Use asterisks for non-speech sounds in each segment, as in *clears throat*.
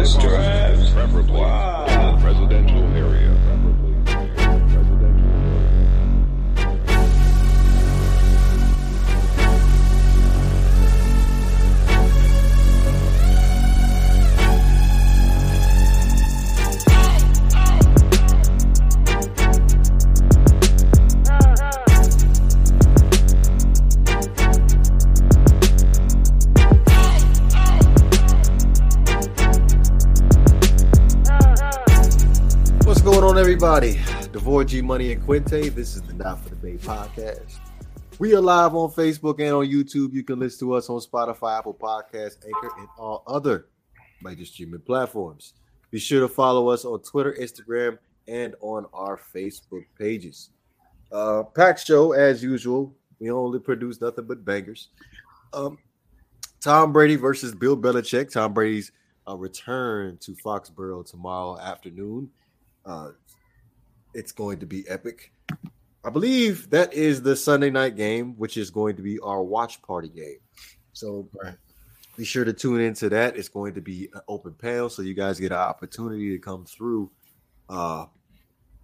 Nice drive. Preferably Wow. in a residential area. Everybody? Devore G Money and Quinte. This is the Not for the Bay podcast. We are live on Facebook and on YouTube. You can listen to us on Spotify, Apple Podcasts, Anchor, and all other major streaming platforms. Be sure to follow us on Twitter, Instagram, and on our Facebook pages. Uh, Pack Show, as usual. We only produce nothing but bangers. Um, Tom Brady versus Bill Belichick. Tom Brady's uh, return to Foxborough tomorrow afternoon. Uh, it's going to be epic. I believe that is the Sunday night game, which is going to be our watch party game. So be sure to tune into that. It's going to be an open panel, so you guys get an opportunity to come through uh,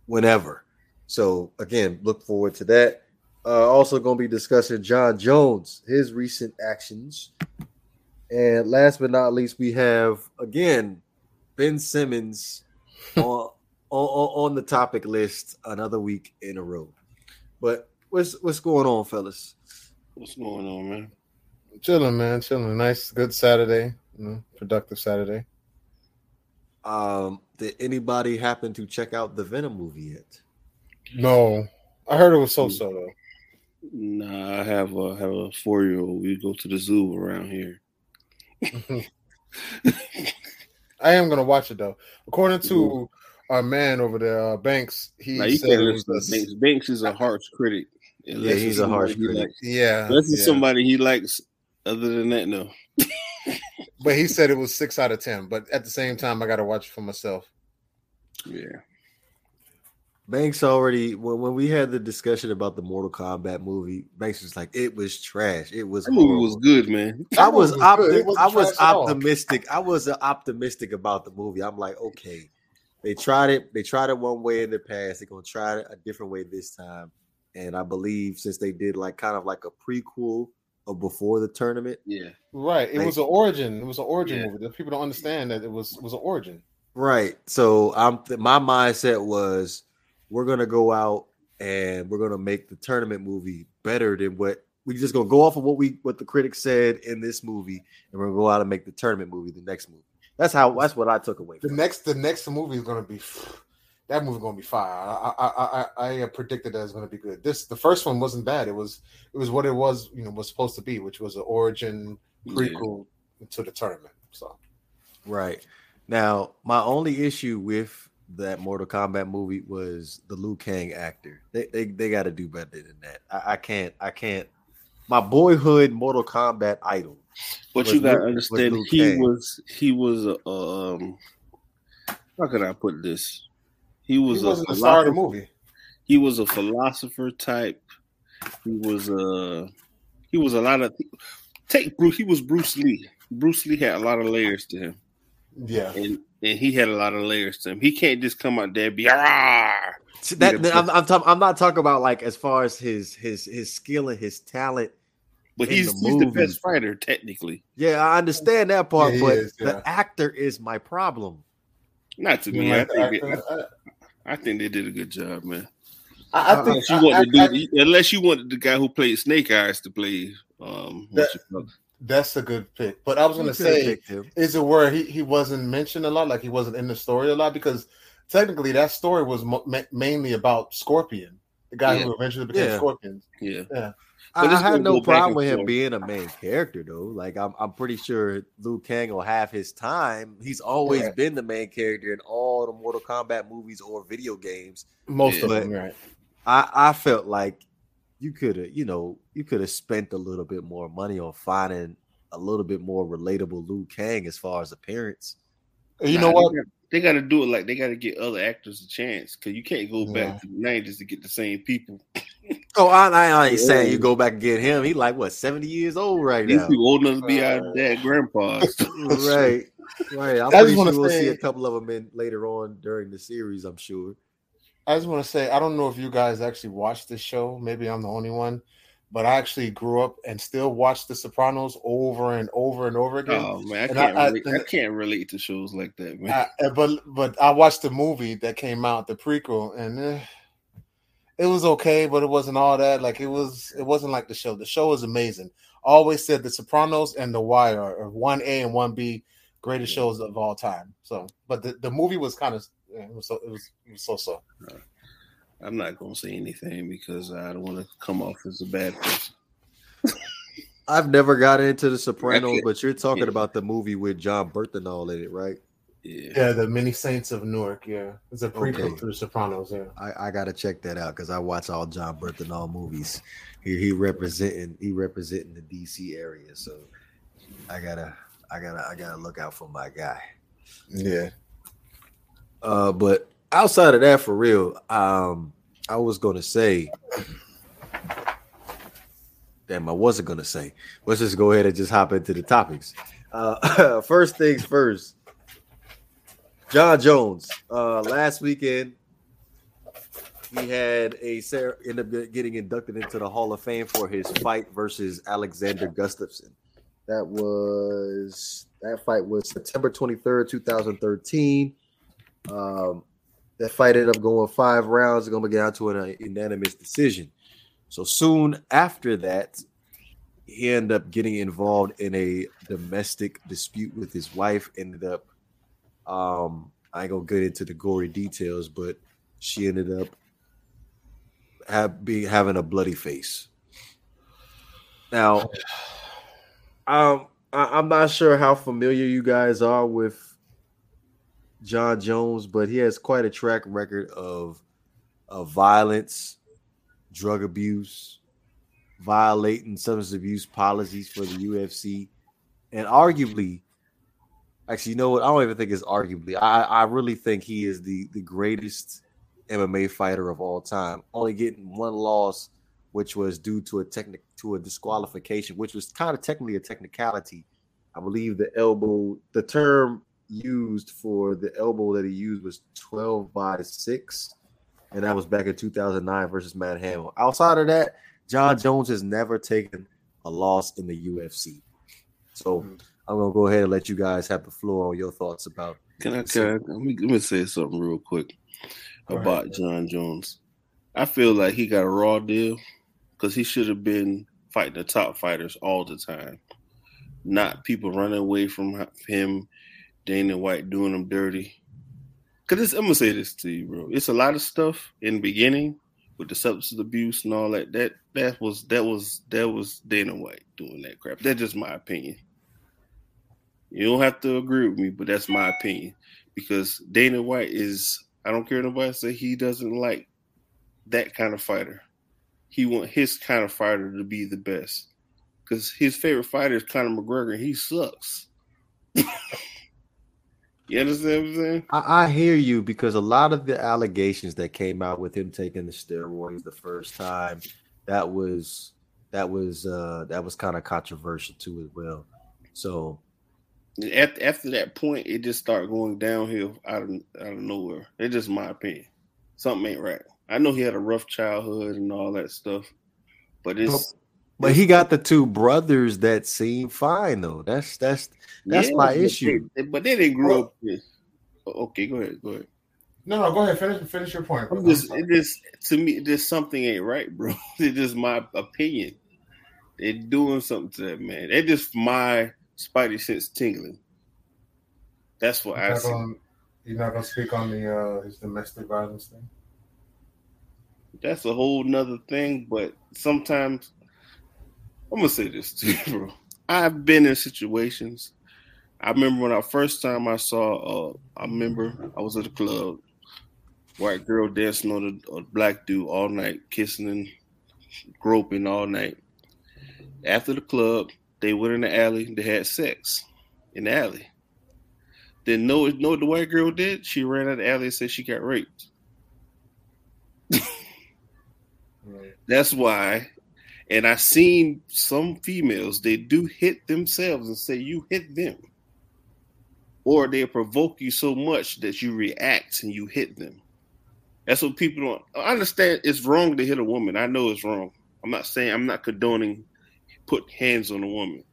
whenever. So again, look forward to that. Uh, also, going to be discussing Jon Jones, his recent actions, and last but not least, we have again Ben Simmons *laughs* on, on on the topic list another week in a row. But what's what's going on, fellas? What's going on, man? Chilling, man, chilling. Nice, good Saturday, you know, productive Saturday. Um, did anybody happen to check out the Venom movie yet? No, I heard it was so so though. Nah, I have a have a four year old. We go to the zoo around here. *laughs* I am gonna watch it though. According to our man over there, uh, Banks, he Now you said can't it was to Banks. Banks is a harsh critic. Yeah, he's a harsh somebody he critic. likes- yeah, Unless it's yeah. somebody he likes. Other than that, no. *laughs* but he said it was six out of ten. But at the same time, I gotta watch it for myself. Yeah, Banks already when, when we had the discussion about the Mortal Kombat movie, Banks was like, "It was trash. It was that movie horrible." was good, man. *laughs* I was, movie was opti- wasn't I was trash at all. optimistic. I was uh, optimistic about the movie. I'm like, okay, they tried it. They tried it one way in the past. They're gonna try it a different way this time. And I believe since they did like kind of like a prequel of before the tournament, Yeah, Right, it Like- was an origin. It was an origin Yeah. movie. People don't understand that it was was an origin. right? So I'm th- my mindset was we're gonna go out and we're gonna make the tournament movie better than what we just gonna go off of what we what the critics said in this movie, and we're gonna go out and make the tournament movie the next movie. That's how that's what I took away. The it. next, the next movie is gonna be that movie gonna be fire. I I I, I, I uh, predicted that it's gonna be good. This the first one wasn't bad. It was it was what it was you know was supposed to be, which was an origin prequel to the tournament. So Right. Now, my only issue with that Mortal Kombat movie was the Liu Kang actor. They they, they got to do better than that. I, I can't I can't. My boyhood Mortal Kombat idol. But Was you gotta Luke- was understand, he Cage. was he was a um. How can I put this? He he was a wasn't the star of the movie. he was a philosopher type. He was a he was a lot of take Bruce. He was Bruce Lee. Bruce Lee had a lot of layers to him, Yeah, and and he had a lot of layers to him. He can't just come out there and be ah. See, That, Yeah, that- I'm I'm, talk, I'm not talking about like as far as his his his skill and his talent. But he's the he's the best fighter technically. Yeah, I understand that part, Yeah, but is, yeah. the actor is my problem. Not to You me. I think they. I, I think they did a good job, man. I, I think Unless you I- want to I- do, unless you wanted the guy who played Snake Eyes to play. Um, That- you call it? that's a good pick. But I was gonna say, is it where he, he wasn't mentioned a lot, like he wasn't in the story a lot? Because technically, that story was mo- ma- mainly about Scorpion, the guy Yeah. who eventually became Yeah. Scorpion. yeah. I, But I it's had no problem with him forth. being a main character though. Like I'm, I'm pretty sure Liu Kang will have his time. He's always Right. been the main character in all the Mortal Kombat movies or video games. Most of Yeah. them, right? I, I felt like you could have, you know, you could have spent a little bit more money on finding a little bit more relatable Liu Kang as far as appearance. You know what? They got to do it like they got to get other actors a chance because you can't go Yeah. back to the nineties to get the same people. *laughs* Oh, I, I ain't saying you go back and get him. He like what seventy years old right These now, people old enough to be our dad grandpas. *laughs* right? Right. I'm I just pretty wanna sure we'll see a couple of them in later on during the series. I'm sure. I just want to say I don't know if you guys actually watched this show. Maybe I'm the only one, but I actually grew up and still watch The Sopranos over and over and over again. Oh man, I can't I- relate, I, can't relate to shows like that, man. But but I watched the movie that came out, the prequel, and eh, it was okay, but it wasn't all that. Like it was, it wasn't like the show. The show is amazing. Always said The Sopranos and The Wire are one A and one B greatest shows of all time. So, but the, the movie was kind of it was so it was it was so so. I'm not gonna say anything because I don't want to come off as a bad person. *laughs* I've never got into The Sopranos, but you're talking Yeah. about the movie with Jon Bernthal in it, right? Yeah, Yeah, the Many Saints of Newark. Yeah, it's a prequel Okay. to The Sopranos. Yeah. I, I gotta check that out because I watch all Jon Bernthal movies. He he representing he representing the DC area, so I gotta I gotta I gotta look out for my guy. Yeah. Uh, but outside of that, for real, um, I was gonna say, damn, I wasn't gonna say. Let's just go ahead and just hop into the topics. Uh, *laughs* first things first. Jon Jones. Uh, last weekend, he had a ended up getting inducted into the Hall of Fame for his fight versus Alexander Gustafsson. That was that fight was September twenty third, two thousand thirteen. Um, that fight ended up going five rounds. It's going to get down to an unanimous decision. So soon after that, he ended up getting involved in a domestic dispute with his wife. Ended up, um, I ain't gonna get into the gory details, but she ended up have, being having a bloody face. Now, *sighs* um, I, I'm not sure how familiar you guys are with Jon Jones, but he has quite a track record of of violence, drug abuse, violating substance abuse policies for the UFC, and arguably, actually, you know what? I don't even think it's arguably. I I really think he is the the greatest MMA fighter of all time. Only getting one loss, which was due to a technic to a disqualification, which was kind of technically a technicality. I believe the elbow, the term used for the elbow that he used was 12 by 6 and that was back in 2009 versus Matt Hamill. Outside of that, Jon Jones has never taken a loss in the UFC. So mm-hmm. I'm gonna go ahead and let you guys have the floor on your thoughts about. Can I, can I let, me, let me say something real quick about ahead. Jon Jones. I feel like he got a raw deal because he should have been fighting the top fighters all the time, not people running away from him, Dana White doing him dirty. Because I'm gonna say this to you, bro. It's a lot of stuff in the beginning with the substance abuse and all that. That that was that was that was Dana White doing that crap. That's just my opinion. You don't have to agree with me, but that's my opinion. Because Dana White is I don't care nobody say he doesn't like that kind of fighter. He want his kind of fighter to be the best. Because his favorite fighter is Conor McGregor and he sucks. *laughs* you understand what I'm saying? I, I hear you because a lot of the allegations that came out with him taking the steroids the first time, that was that was uh that was kind of controversial too as well. So After, after that point, it just started going downhill out of out of nowhere. It's just my opinion. Something ain't right. I know he had a rough childhood and all that stuff, but it's but he got the two brothers that seem fine though. That's that's that's my but issue. They, but they didn't grow up with. Okay, go ahead, go ahead. No, no, go ahead. Finish finish your point. I'm just, it just to me, just something ain't right, bro. *laughs* It's just my opinion. They're doing something to that man. They're just my spidey sense tingling. That's what I You're not see. gonna- you're not gonna speak on the uh his domestic violence thing. That's a whole nother thing. But sometimes I'm gonna say this to you, bro. I've been in situations. I remember when I first time I saw. Uh, I remember I was at a club, white girl dancing on a, a black dude all night, kissing and groping all night. After the club, they went in the alley. They had sex in the alley. Then know know what the white girl did? She ran out of the alley and said she got raped. That's why. And I seen some females, they do hit themselves and say, You hit them. or they provoke you so much that you react and you hit them. That's what people don't I understand. It's wrong to hit a woman. I know it's wrong. I'm not saying I'm not condoning put hands on a woman,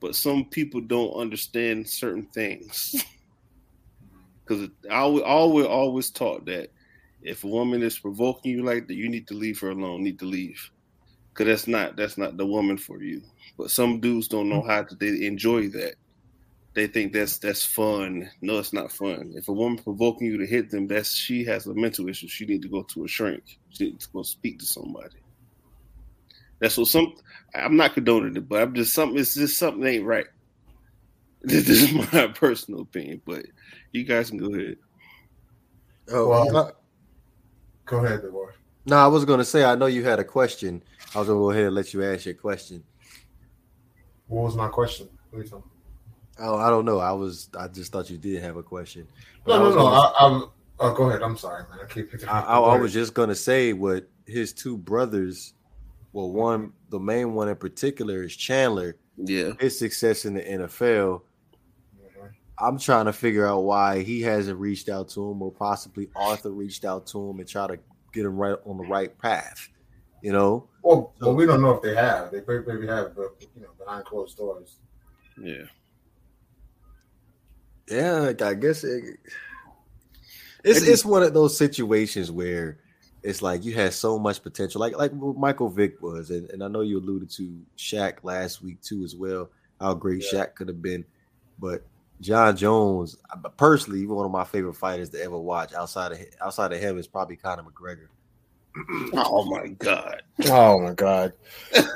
but some people don't understand certain things. *laughs* Because I always, always always taught that if a woman is provoking you like that, you need to leave her alone. Need to leave, because that's not that's not the woman for you. But some dudes don't know how to they enjoy that. They think that's that's fun. No, it's not fun. If a woman provoking you to hit them, that's she has a mental issue. She need to go to a shrink. She needs to go speak to somebody. That's what some. I'm not condoning it, but I'm just something. It's just something ain't right. *laughs* This is my personal opinion, but you guys can go ahead. Oh, Well- no, Go ahead, Devor. no, I was gonna say I know you had a question. I was gonna go ahead and let you ask your question. What was my question? What are you talking Oh, I don't know. I was I just thought you did have a question. No, But I no, no. I, I'm. Oh, uh, go ahead. I'm sorry, man. I keep picking. I, I, I was just gonna say what his two brothers. Well, one, the main one in particular is Chandler. Yeah, His success in the NFL. Mm-hmm. I'm trying to figure out why he hasn't reached out to him, or possibly Arthur reached out to him and try to get him right on the right path. You know, Well, well, we don't know if they have. They maybe maybe have, but you know, behind closed doors. yeah. yeah, I guess it, it's Maybe- it's one of those situations where it's like you had so much potential, like like Michael Vick was, and, and I know you alluded to Shaq last week too as well, how great Yeah. Shaq could have been, but Jon Jones, I- personally, one of my favorite fighters to ever watch outside of outside of him is probably Conor McGregor. *clears throat* Oh my god. Oh my God,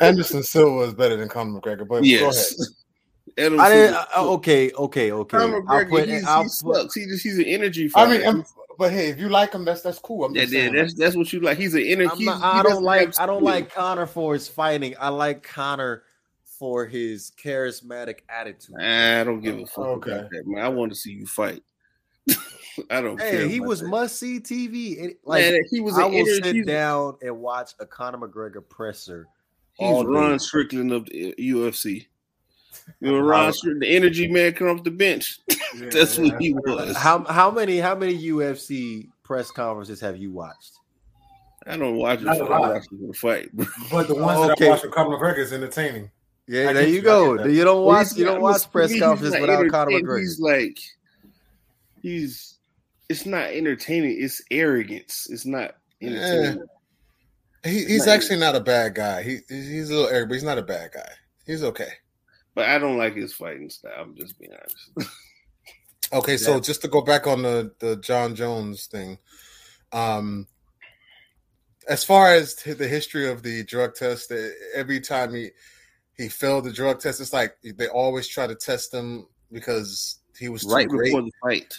Anderson Silva is better than Conor McGregor. But Yes. *laughs* Adam I didn't. Silver- I- okay, okay, okay. Conor I'll McGregor, put- he's, I'll he put- sucks. He just he's an energy I mean, I'm, but hey, if you like him, that's that's cool. I'm yeah, just yeah, saying. that's that's what you like. He's an energy. I'm not- he I don't like have I don't skill. like Conor for his fighting. I like Conor for his charismatic attitude. I don't give a um, fuck Okay. about that, man. I want to see you fight. I don't care. Hey, he was that. must see TV. It- Like man, he was I will energy. sit down and watch a Conor McGregor presser. he's all day. Ron Strickland of the uh, UFC. You know, Ron Strickland, the energy man, come off the bench. *laughs* That's what he was. How how many how many UFC press conferences have you watched? I don't watch it Not for a the lot. watch the fight. But the ones Okay. that I watch with Conor McGregor is entertaining. Yeah, I there you you, go. You don't watch he's you don't watch press conferences not without Conor. McGregor. He's like, he's. It's not entertaining. It's arrogance. It's not entertaining. He, he's Like- actually not a bad guy. He he's a little arrogant, but he's not a bad guy. He's okay. But I don't like his fighting style. I'm just being honest. *laughs* Okay, so Yeah. just to go back on the the Jon Jones thing, um, as far as the history of the drug test, every time he he failed the drug test, it's like they always try to test him because he was right great. before the fight.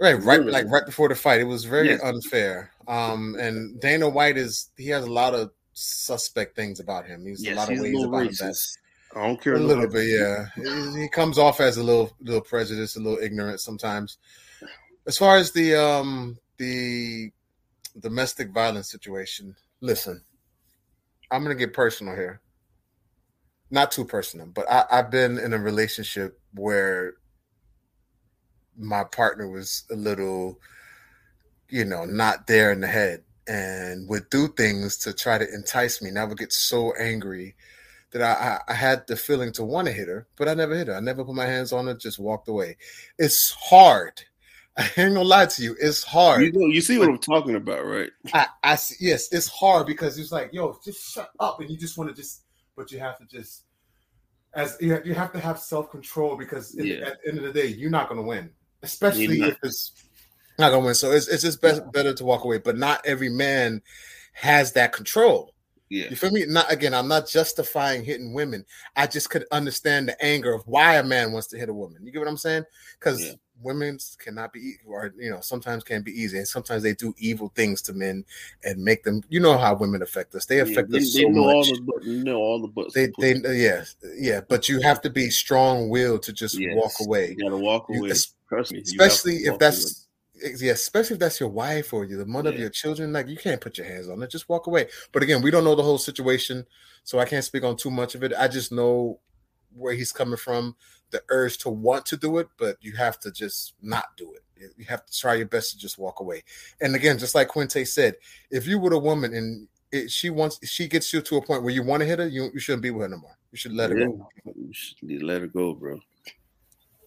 Right, right, Really? like right before the fight. It was very Yes. unfair. Um, and Dana White is he has a lot of suspect things about him. He's Yes, a lot he's of ways about him that. I don't care a little bit, yeah. He- He comes off as a little little prejudiced, a little ignorant sometimes. As far as the um the domestic violence situation, listen, I'm gonna get personal here. Not too personal, but I, I've been in a relationship where my partner was a little, you know, not there in the head and would do things to try to entice me. And I would get so angry that I, I, I had the feeling to want to hit her, but I never hit her. I never put my hands on her, just walked away. It's hard. I ain't gonna lie to you. It's hard. You, know, you see what I'm talking about, right? I, I see, yes, it's hard because it's like, yo, just shut up, and you just want to just, but you have to just, as you have, you have to have self control because Yeah. at the end of the day, you're not gonna win, especially if it's not gonna win. So it's it's just best, better to walk away, but not every man has that control. Yeah. You feel me? Not again. I'm not justifying hitting women. I just could understand the anger of why a man wants to hit a woman. You get what I'm saying? Because Yeah. Women cannot be, or you know, sometimes can be easy, and sometimes they do evil things to men and make them. You know how women affect us. They Yeah, affect they, us they so know all the but- know all the butts. They, they, yeah, yeah. But you have to be strong willed to just Yes. walk away, You gotta walk away. es- Trust me. you have especially if that's. Yeah, especially if that's your wife or you, the mother of your children, like you can't put your hands on it. Just walk away. But again, we don't know the whole situation, so I can't speak on too much of it. I just know where he's coming from, the urge to want to do it, but you have to just not do it. You have to try your best to just walk away. And again, just like Quinte said, if you were a woman and it, she wants, she gets you to a point where you want to hit her, you, you shouldn't be with her no more. You should let her Yeah. go. You should let her go, bro.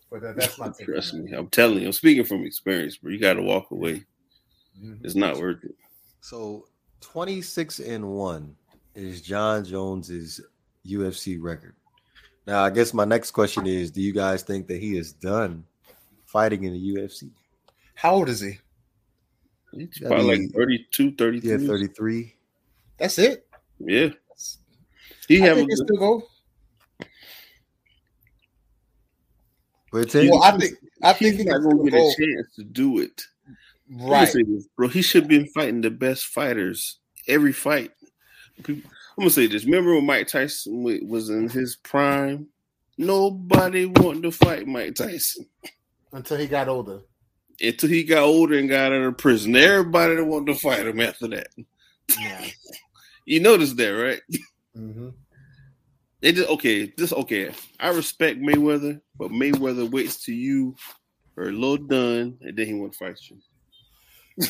But that, that's my Trust me. I'm telling you, I'm speaking from experience, bro. You got to walk away. Mhm. It's not worth it. So 26 and 1 is Jon Jones's UFC record. Now, I guess my next question is do you guys think that he is done fighting in the UFC? How old is he? He's Gotta probably be- like 32, 33. Yeah, 33. That's it. Yeah. He I have a think he good, still go. But tell you Well, I think I think he's not gonna get go. a chance to do it. Right. this, bro. He should have been fighting the best fighters every fight. People- I'm gonna say this. Remember when Mike Tyson was in his prime? Nobody wanted to fight Mike Tyson Until he got older. until he got older and got out of prison. Everybody wanted to fight him after that. Yeah. *laughs* You noticed that, right? hmm They just okay. This okay. I respect Mayweather, but Mayweather waits till you are a little done, and then he want to fight you.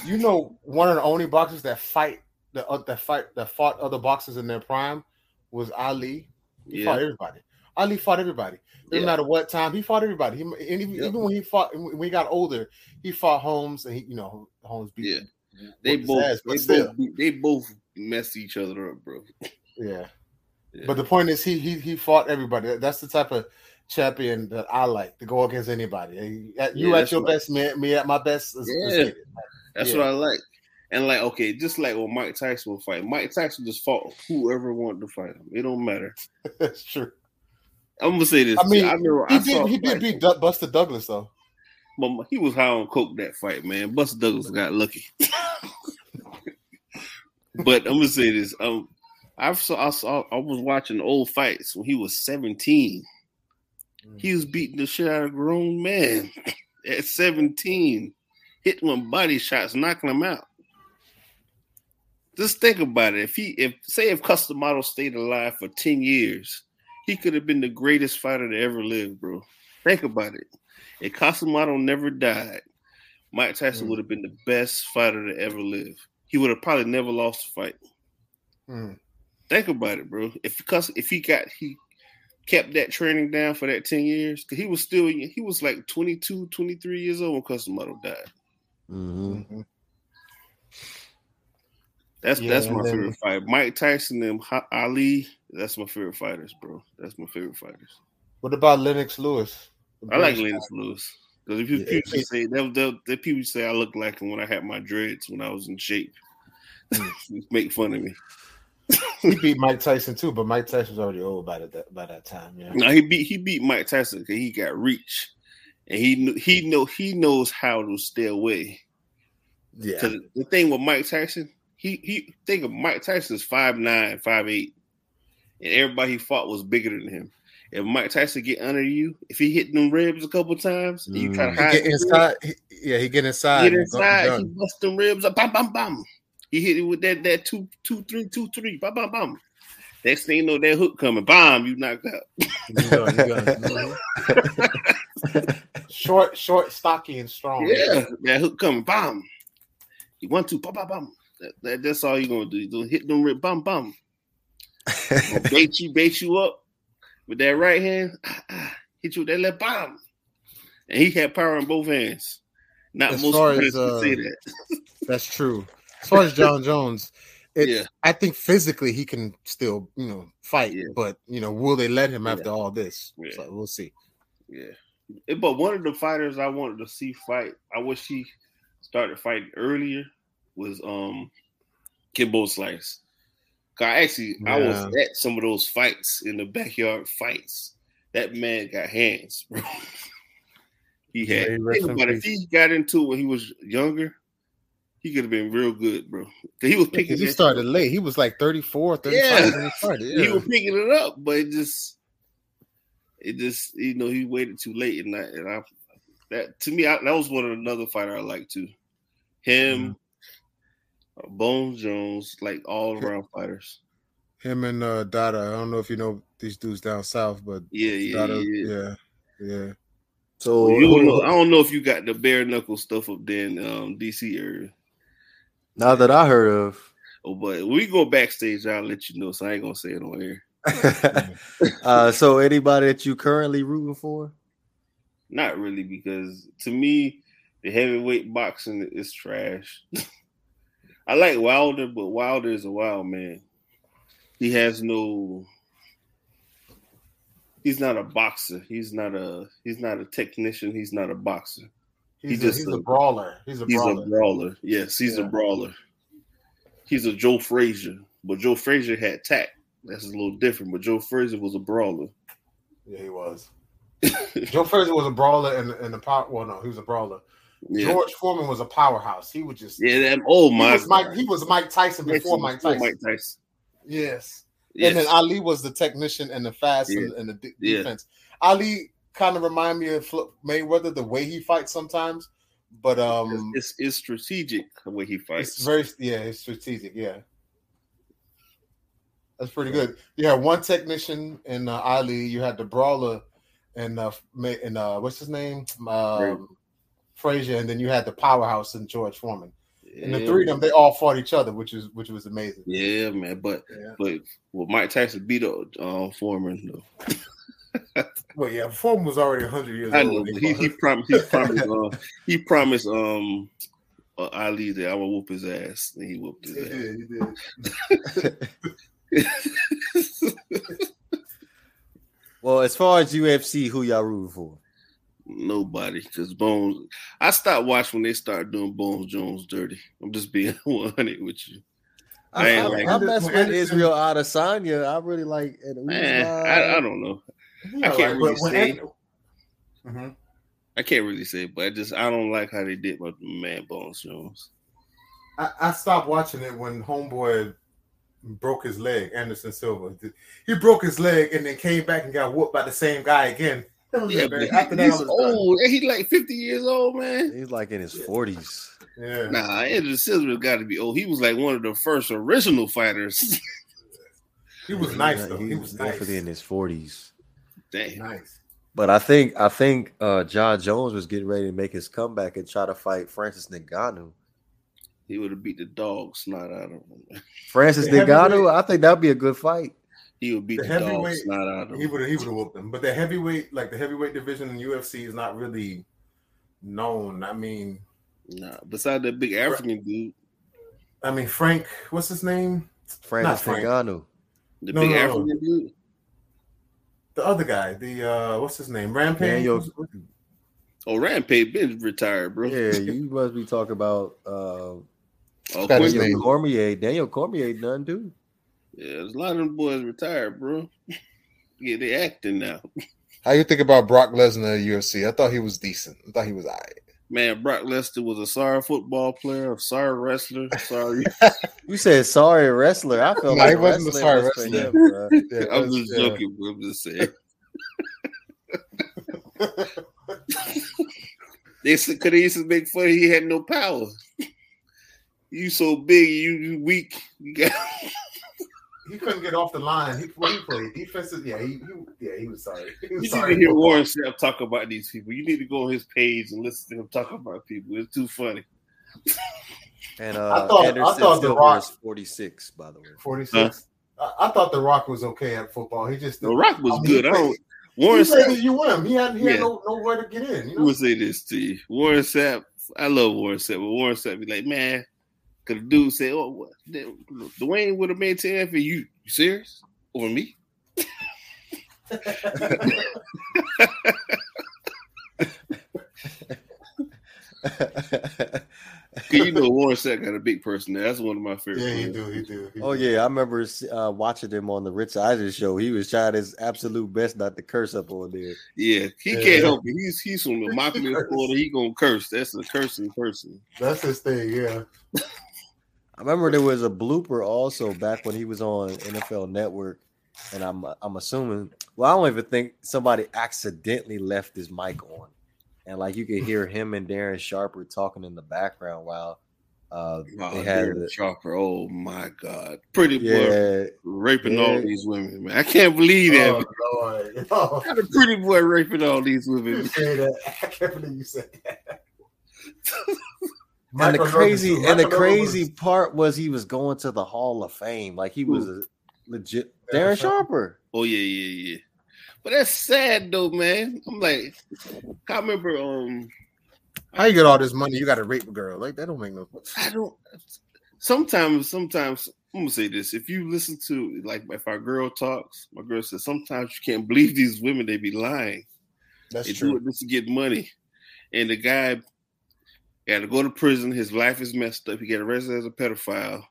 You know, one of the only boxers that fight the uh, that fight that fought other boxers in their prime was Ali. He Yeah. fought everybody. Ali fought everybody. No Yeah. matter what time, he fought everybody. He and even, even when he fought when he got older, he fought Holmes and he, you know, Holmes beat Yeah. him. They both, ass, they still. both, they both mess each other up, bro. Yeah. Yeah. But the point is, he he he fought everybody. That's the type of champion that I like to go against anybody. You at, Yeah, at your best, me, me at my best. Let's Yeah. it. That's what I like. And like, okay, just like when Mike Tyson would fight, Mike Tyson just fought whoever wanted to fight him. It don't matter. *laughs* That's true. I'm gonna say this. I mean, I remember He I did he did beat Du- Buster Douglas though. but he was high on coke that fight, man. Buster Douglas got lucky. *laughs* but I'm gonna say this. Um, I saw, I saw, I was watching old fights when he was 17. He was beating the shit out of a grown man *laughs* at 17, hitting him body shots, knocking him out. Just think about it. If he, if say, if Cus D'Amato stayed alive for 10 years, he could have been the greatest fighter to ever live, bro. Think about it. If Cus D'Amato never died, Mike Tyson Mm. would have been the best fighter to ever live. He would have probably never lost a fight. Mm. Think about it, bro. If Cus- if he got he kept that training down for that 10 years, because he was still he was like 22, 23 years old when Cus D'Amato died. Mhm. Mhm. That's Yeah, that's my then- favorite fight. Mike Tyson and Ali, that's my favorite fighters, bro. That's my favorite fighters. What about Lennox Lewis? I like Lennox Lewis. Because if you Yeah. people say that, that people say I look like him when I had my dreads when I was in shape. *laughs* *laughs* Make fun of me. He beat Mike Tyson too, but Mike Tyson was already old by that by that time. Yeah. No, he beat he beat Mike Tyson because he got reach, and he knew he know he knows how to stay away. Yeah. The thing with Mike Tyson, he he think of Mike Tyson's five nine, five eight, and everybody he fought was bigger than him. If Mike Tyson get under you, if he hit them ribs a couple times, and you try to Mm. He hide get inside. He, yeah, he get inside. get inside, he bust them ribs up, bam, bam, bam. He hit it with that that two, two, three, two, three, bam, bam, bam. Next thing you know, that hook coming, bam, you knocked out. You done, you done. short, short, stocky, and strong. Yeah, that hook coming, bam. He one two, bam, bam, bam. That, that- that's all you're gonna do. You gonna hit them bam, bam. *laughs* Gonna bait you, bait you up with that right hand. ah, ah, hit you with that left, bomb. And he had power in both hands. Not As most far as, can uh, say that. *laughs* That's true. As far as Jon Jones, it, Yeah. I think physically he can still, you know, fight. Yeah. But you know, will they let him after Yeah. all this? So we'll see. Yeah. But one of the fighters I wanted to see fight, I wish he started fighting earlier, was um Kimbo Slice. 'Cause I actually I was at some of those fights in the backyard fights. That man got hands, bro. *laughs* he Yeah, had think about if he got into it when he was younger, he could have been real good, bro. *laughs* he was picking he started late. He was like 34, 35 Yeah. when he started. *laughs* he was picking it up, but it just, it just, you know, he waited too late, and I, and I that to me, I, that was one of another fighter I like too. Him, uh, Bones Jones, like all around fighters. Him and uh Dada. I don't know if you know these dudes down south, but Yeah, yeah, Dada, yeah. yeah, yeah. So Well, you don't know, I don't know if you got the bare knuckle stuff up there in um, DC area. Not that I heard of, Oh, but we go backstage, I'll let you know. So I ain't gonna say it on air. *laughs* uh, so anybody that you currently rooting for? Not really, because to me, the heavyweight boxing is trash. *laughs* I like Wilder, but Wilder is a wild man. He has no. He's not a boxer. He's not a. He's not a technician. He's not a boxer. He's, He a, just he's a- a brawler. He's a brawler. He's brawler. a brawler. Yes, he's a brawler. He's a Joe Frazier, but Joe Frazier had tact. That's a little different. But Joe Frazier was a brawler. yeah, he was. *laughs* Joe Frazier was a brawler and and the power. Well, no, he was a brawler. Yeah, George Foreman was a powerhouse. He would just. yeah. That, oh He my! was Mike. He was Mike Tyson before Mike Tyson. Mike Tyson. Yes. Yes. And then Ali was the technician and the fast and, and the de- Yeah. defense. Ali kind of remind me of Mayweather the way he fights sometimes, but um, it's, it's strategic the way he fights. it's very yeah, it's strategic. Yeah, that's pretty good. You had one technician in uh, Ali. You had the brawler and uh, and uh, what's his name, um, Frazier, and then you had the powerhouse in George Foreman. And the three of them, they all fought each other, which was which was amazing. Yeah, man. But Yeah. but well, Mike Tyson beat up uh, Foreman though. *laughs* Well, yeah, Foreman was already hundred years I old. know, he, he promised he *laughs* promised uh, he promised um uh, Ali that I will whoop his ass, and he whooped He his did, he did. ass. *laughs* Well, as far as UFC, who y'all rooting for? Nobody, because Bones. I stopped watching when they started doing Bones Jones dirty. I'm just being *laughs* 100 with you. I I, ain't I, like- I mess When with Anderson- Israel Adesanya. I really like it. Man, I, I don't know. I can't really say. hmm I can't really say, but I just I don't like how they did my man Bones Jones. I, I stopped watching it when Homeboy broke his leg. Anderson Silva, he broke his leg and then came back and got whooped by the same guy again. That was Yeah, it, but man. he- After that, I he's was done. old. He like 50 years old, man. He's like in his forties. Yeah, Nah, Andrew Silver got to be old. He was like one of the first original fighters. *laughs* he was nice though. He was nice. definitely in his forties. Damn. Nice. But I think I think uh, Jon Jones was getting ready to make his comeback and try to fight Francis Ngannou. He would have beat the dog snot out of him. Francis The heavyweight- Ngannou, I think that'd be a good fight. He would beat The the, dog heavyweight- snot out of He would he would have whooped him. But the heavyweight, like the heavyweight division in UFC, is not really known. I mean, Nah, beside that big African dude, I mean Frank, what's his name? Francis Frank. Ngannou. the No, big no, no. African dude. The other guy, the uh what's his name? Rampage. Daniel- Oh, Rampage been retired, bro. Yeah, *laughs* you must be talking about uh, Oh, Got his Quincy- Daniel name. Cormier. Daniel Cormier done too. Yeah, there's a lot of them boys retired, bro. *laughs* yeah, they acting now. How you think about Brock Lesnar at UFC? I thought he was decent. I thought he was alright. Man, Brock Lesnar was a sorry football player, a sorry wrestler, sorry. *laughs* You said sorry wrestler. I felt No, like he wasn't a sorry was wrestler. him, bro. *laughs* Yeah, I'm that's- just yeah. joking, bro. I'm just saying. They said could he used to make fun he had no power. You so big, you, you weak. You got He couldn't get off the line. He, what he played defensive. Yeah, he, he yeah he was sorry. He you was need to hear Warren Sapp talk about these people. You need to go on his page and listen to him talk about people. It's too funny. And I uh, thought- I thought The Rock- is 46, by the way. Forty six. I, I thought The Rock was okay at football. He just The Rock was I mean, good. he I don't. Warren he played Sapp. at UM. He had he had Yeah. no nowhere to get in. You I know? would say this to you. Warren Sapp. I love Warren Sapp, but Warren Sapp be like, man, could a dude say, oh, what? Dwayne would have made 10 for you. You serious? Over me? *laughs* You know Warren Sapp got a big personality. That's one of my favorite. yeah, he do. He do. he oh do. yeah, I remember uh, watching him on the Rich Eisen show. He was trying his absolute best not to curse up on there. Yeah, he Yeah. can't help it. He's he's from the *laughs* Immaculate Florida. He gonna curse. That's a cursing person. That's his thing. Yeah. I remember there was a blooper also back when he was on NFL Network, and I'm I'm assuming. Well, I don't even think somebody accidentally left his mic on, and like you could hear him and Darren Sharper talking in the background while Uh, Wow, they had Darren the, Sharper. Oh my God, pretty boy yeah, raping Yeah. all these women. Man, I can't believe that. Oh, Lord. Oh, *laughs* How the pretty boy raping all these you women. say that. *laughs* I can't believe you said that. *laughs* and the crazy Jordan- and the crazy was- part was he was going to the Hall of Fame. Like he was a legit Darren Darren Sharper. Oh yeah, yeah, yeah. But that's sad though, man. I'm like, I remember. Um, How you get all this money? You got to rape a girl. Like that don't make no sense. I don't. Sometimes, sometimes I'm gonna say this. If you listen to like if our girl talks, my girl says sometimes you can't believe these women. They be lying. That's They do true. it just to get money. And the guy got to go to prison. His life is messed up. He got arrested as a pedophile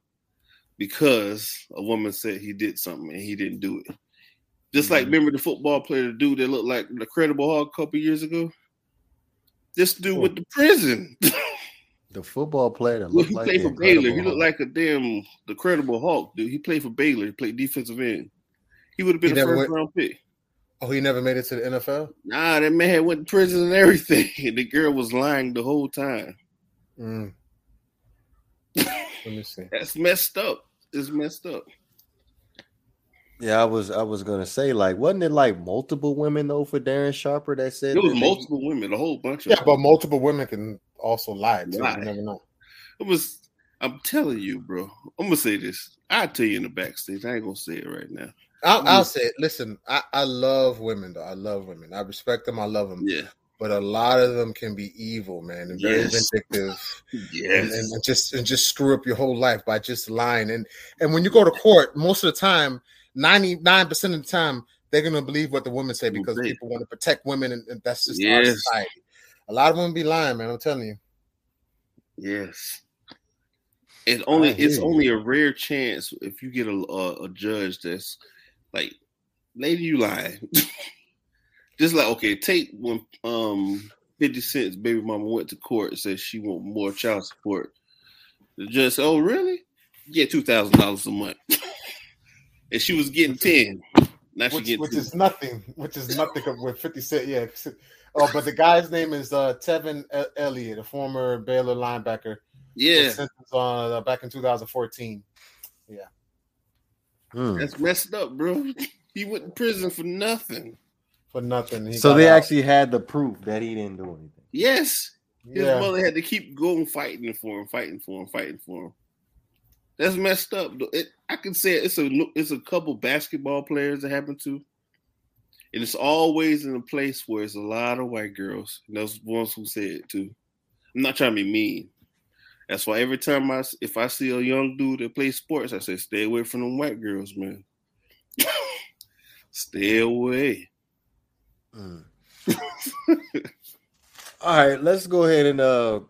because a woman said he did something and he didn't do it. Just like Mhm. remember the football player, the dude that looked like the Credible Hulk a couple years ago. This dude Who? with the prison. *laughs* The football player that Well, *laughs* he like played for Baylor. He looked like a damn the Credible Hulk, dude. He played for Baylor. He played defensive end. He would have been He a first went- round pick. Oh, he never made it to the NFL. Nah, that man went to prison and everything. *laughs* The girl was lying the whole time. Mm. Let me see. *laughs* That's messed up. It's messed up. Yeah, I was I was gonna say like wasn't it like multiple women though for Darren Sharper that said It was that they- multiple women, a whole bunch of Yeah, them. but multiple women can also lie too. Lie. You never know. It was. I'm telling you, bro. I'm gonna say this. I'll tell you in the backstage. I ain't gonna say it right now. I'll. I'll say it. Listen, I, I love women though. I love women. I respect them. I love them. Yeah. But a lot of them can be evil, man, and very Yes. vindictive, *laughs* Yes. and, and just and just screw up your whole life by just lying. And and when you go to court, most of the time, ninety nine percent of the time, they're gonna believe what the women say because Right. people want to protect women, and, and that's just our society. A lot of them be lying, man. I'm telling you. Yes. It's only it's you. only a rare chance if you get a a, a judge that's like, lady, you lying. *laughs* Just like okay, take when um Fifty Cent's baby mama went to court and said she want more child support. The judge said, "Oh, really? Yeah, two thousand dollars a month." *laughs* and she was getting ten. Now she which, getting which is nothing, which is nothing with 50 Cent. Yeah. Oh, but the guy's name is uh, Tevin Elliott, a former Baylor linebacker. yeah. On uh, back in 2014 Hmm. That's messed up, bro. *laughs* He went to prison for nothing. for nothing. He So they out. actually had the proof that he didn't do anything. Yes. His yeah. mother had to keep going fighting for him, fighting for him, fighting for him. That's messed up. It, I can say it's a it's a couple basketball players that happen to, and it's always in a place where it's a lot of white girls. And those ones who say it too. I'm not trying to be mean. That's why every time I if I see a young dude that plays sports, I say stay away from them white girls, man. *laughs* stay away. Mm. *laughs* All right, let's go ahead and uh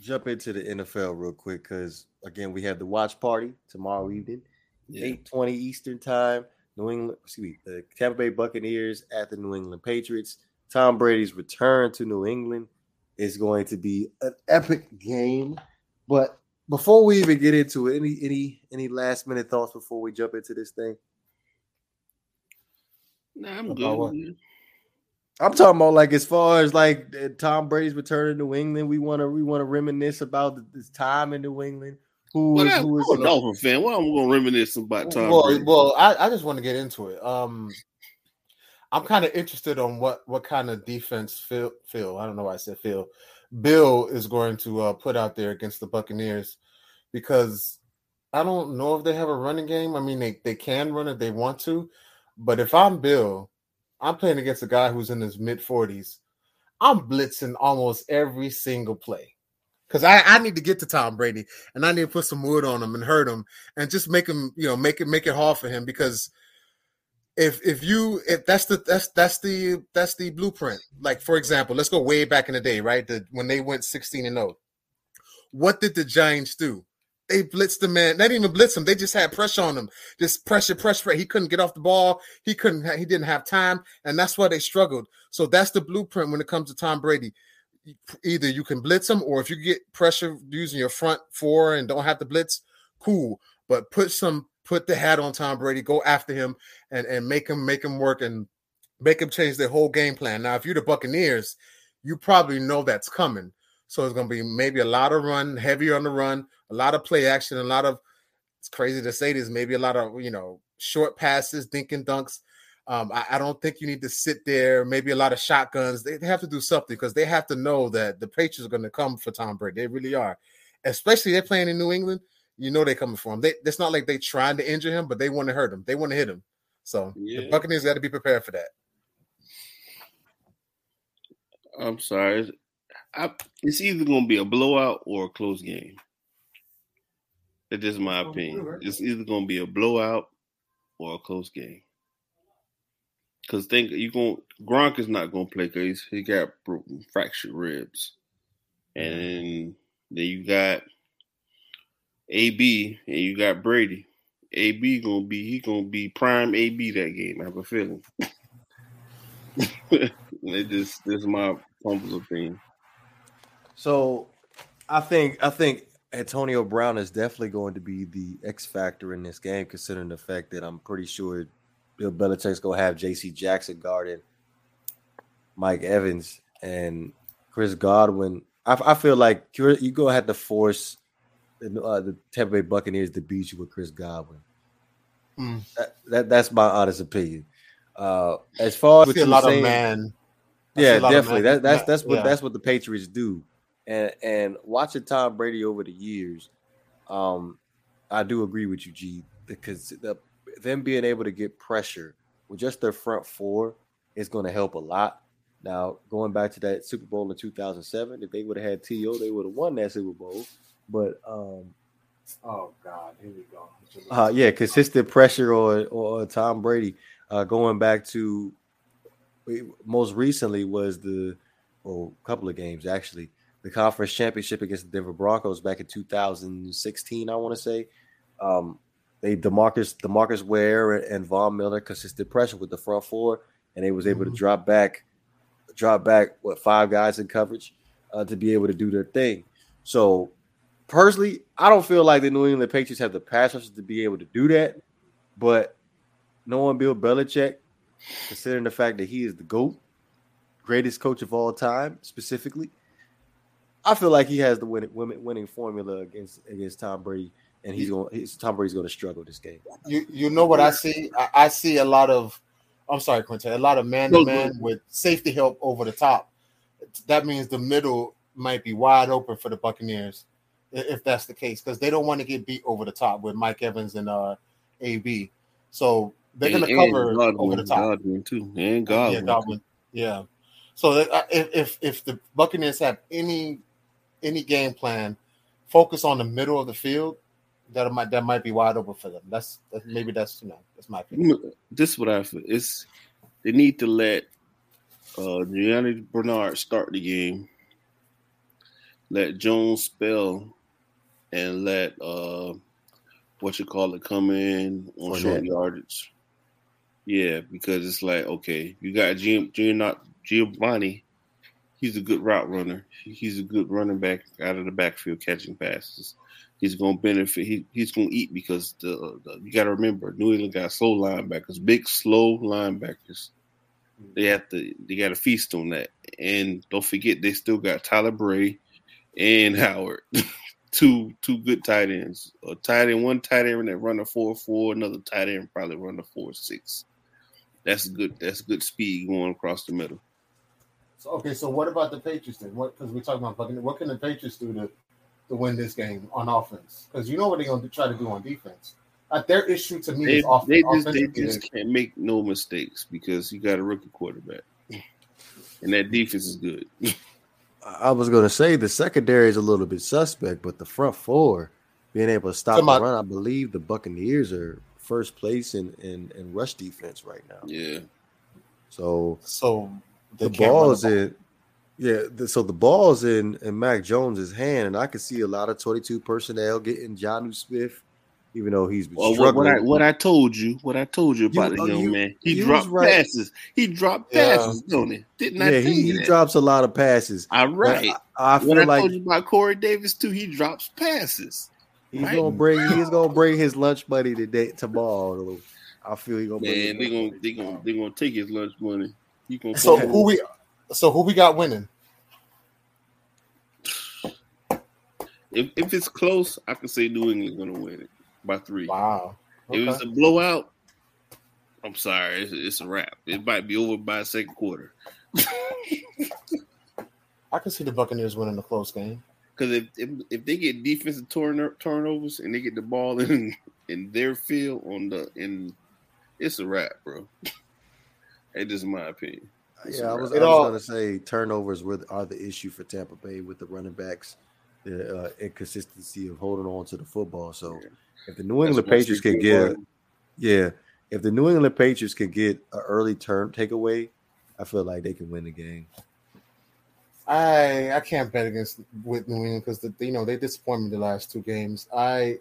jump into the NFL real quick because again we have the watch party tomorrow evening, Yeah. eight twenty Eastern time. New England, excuse me, the Tampa Bay Buccaneers at the New England Patriots. Tom Brady's return to New England is going to be an epic game. But before we even get into it, any any any last minute thoughts before we jump into this thing? Nah, I'm About what? good. I'm talking about like as far as like uh, Tom Brady's return to New England, we want to we want to reminisce about this time in New England. Who Well, was I'm who I'm a Dolphin fan. Well, I'm gonna reminisce about Tom well, Brady. well, I, I just want to get into it. Um, I'm kind of interested on what what kind of defense Phil Phil I don't know why I said Phil Bill is going to uh, put out there against the Buccaneers because I don't know if they have a running game. I mean, they they can run if they want to, but if I'm Bill, I'm playing against a guy who's in his mid 40s. I'm blitzing almost every single play. Cause I, I need to get to Tom Brady and I need to put some wood on him and hurt him and just make him, you know, make it make it hard for him because if if you if that's the that's that's the that's the blueprint. Like for example, let's go way back in the day, right? The when they went 16 and 0. What did the Giants do? They blitzed the man. They didn't even blitz him. They just had pressure on him. Just pressure, pressure. He couldn't get off the ball. He couldn't. He didn't have time, and that's why they struggled. So that's the blueprint when it comes to Tom Brady. Either you can blitz him, or if you get pressure using your front four and don't have to blitz, cool. But put some, put the hat on Tom Brady. Go after him and and make him make him work and make him change their whole game plan. Now, if you're the Buccaneers, you probably know that's coming. So it's going to be maybe a lot of run, heavier on the run, a lot of play action, a lot of. It's crazy to say this. Maybe a lot of you know short passes, dink and dunks. Um, I, I don't think you need to sit there. Maybe a lot of shotguns. They, they have to do something because they have to know that the Patriots are going to come for Tom Brady. They really are, especially they're playing in New England. You know they're coming for him. They, it's not like they trying to injure him, but they want to hurt him. They want to hit him. So the Yeah. Buccaneers got to be prepared for that. I'm sorry. I, it's either going to be a blowout or a close game. That's my Oh, opinion. It's either going to be a blowout or a close game. Because think you going Gronk is not going to play because he got broken, fractured ribs, mm-hmm. and then you got AB and you got Brady. AB gonna be he gonna be prime AB that game. I have a feeling. *laughs* it just this is my humble opinion. So I think I think Antonio Brown is definitely going to be the X factor in this game, considering the fact that I'm pretty sure Bill Belichick's gonna have J.C. Jackson guarding Mike Evans and Chris Godwin. I, I feel like you gonna have to force uh, the Tampa Bay Buccaneers to beat you with Chris Godwin. Hmm. That, that that's my honest opinion. Uh, as far as a lot saying, of man. Yeah, a lot of definitely. That, that's that's what yeah. that's what the Patriots do. And and watching Tom Brady over the years, um, I do agree with you, G, because the, them being able to get pressure with just their front four is going to help a lot. Now, going back to that Super Bowl in 2007, if they would have had T.O., they would have won that Super Bowl. But um, Oh God, here we go. uh, yeah, consistent pressure on, on Tom Brady. Uh, going back to most recently was the well, a couple of games actually. The conference championship against the Denver Broncos back in 2016, I want to say. Um, they Demarcus DeMarcus Ware and Von Miller consistent pressure with the front four, and they was able to Mhm. drop back, drop back what five guys in coverage uh, to be able to do their thing. So personally, I don't feel like the New England Patriots have the pass rushers to be able to do that. But knowing Bill Belichick, considering the fact that he is the GOAT, greatest coach of all time, specifically, I feel like he has the winning winning, winning formula against against Tom Brady, and he's going. He's, Tom Brady's going to struggle this game. You you know what I see? I, I see a lot of. I'm sorry, Quinton. A lot of man to man with safety help over the top. That means the middle might be wide open for the Buccaneers, i- if that's the case, because they don't want to get beat over the top with Mike Evans and uh AB. So they're going to cover Godwin, over the top. Godwin too, and Yeah, Godwin. Godwin. Yeah. So if, if if the Buccaneers have any any game plan, focus on the middle of the field. That might that might be wide open for them. That's, that's maybe that's you know that's my opinion. This is what I feel. It's they need to let uh Gianni Bernard start the game. Let Jones spell and let uh what you call it come in on short yardage. Yeah, because it's like okay, you got G- Gianni- Giovanni. He's a good route runner. He's a good running back out of the backfield catching passes. He's going to benefit. He, he's going to eat because the, the you got to remember New England got slow linebackers, big slow linebackers. They have to they got to feast on that, and don't forget they still got Tyler Bray and Howard, *laughs* two two good tight ends. A tight end, one tight end that run a four four, another tight end probably run a four six. That's good. That's good speed going across the middle. So, okay, so what about the Patriots then? What because we're talking about Buccaneers, what can the Patriots do to to win this game on offense? Because you know what they're going to try to do on defense. Like their issue to me They, is off, they just they just can't make no mistakes because you got a rookie quarterback, *laughs* and that defense is good. *laughs* I was going to say the secondary is a little bit suspect, but the front four being able to stop Come the run, I believe the Buccaneers are first place in in, in rush defense right now. Yeah, So so the can't ball's in. Yeah, the, so the ball's in in Mac Jones's hand, and I can see a lot of twenty two personnel getting Jonnu Smith, even though he's been well, struggling. what I what I told you, what I told you about You- the young you- man, he you dropped right. passes. He dropped Yeah. passes, don't he? Didn't I yeah, tell he, you he drops a lot of passes. All But right. I, I when I feel like told you about Corey Davis too, he drops passes. he's right. gonna bring he's gonna bring his lunch money today tomorrow. I feel he's gonna bring. Man, they his gonna they money gonna tomorrow. they gonna take his lunch money. He gonna So who we so who we got winning? *sighs* If if it's close, I can say New England's gonna win it by three. Wow. If it's Okay. a blowout, I'm sorry, it's, it's a wrap. It might be over by second quarter. *laughs* I can see the Buccaneers winning a close game. Because if, if if they get defensive turn, turnovers and they get the ball in in their field on the in, it's a wrap, bro. *laughs* That's just my opinion. It's Yeah, I was. I was all- going to say turnovers were, are the issue for Tampa Bay with the running backs, the uh, inconsistency of holding on to the football. So if the New England Patriots Steve could get, Ballmer- yeah, if the New England Patriots could get an early term takeaway, I feel like they can win the game. I I can't bet against with New England because the, you know they disappointed me the last two games. I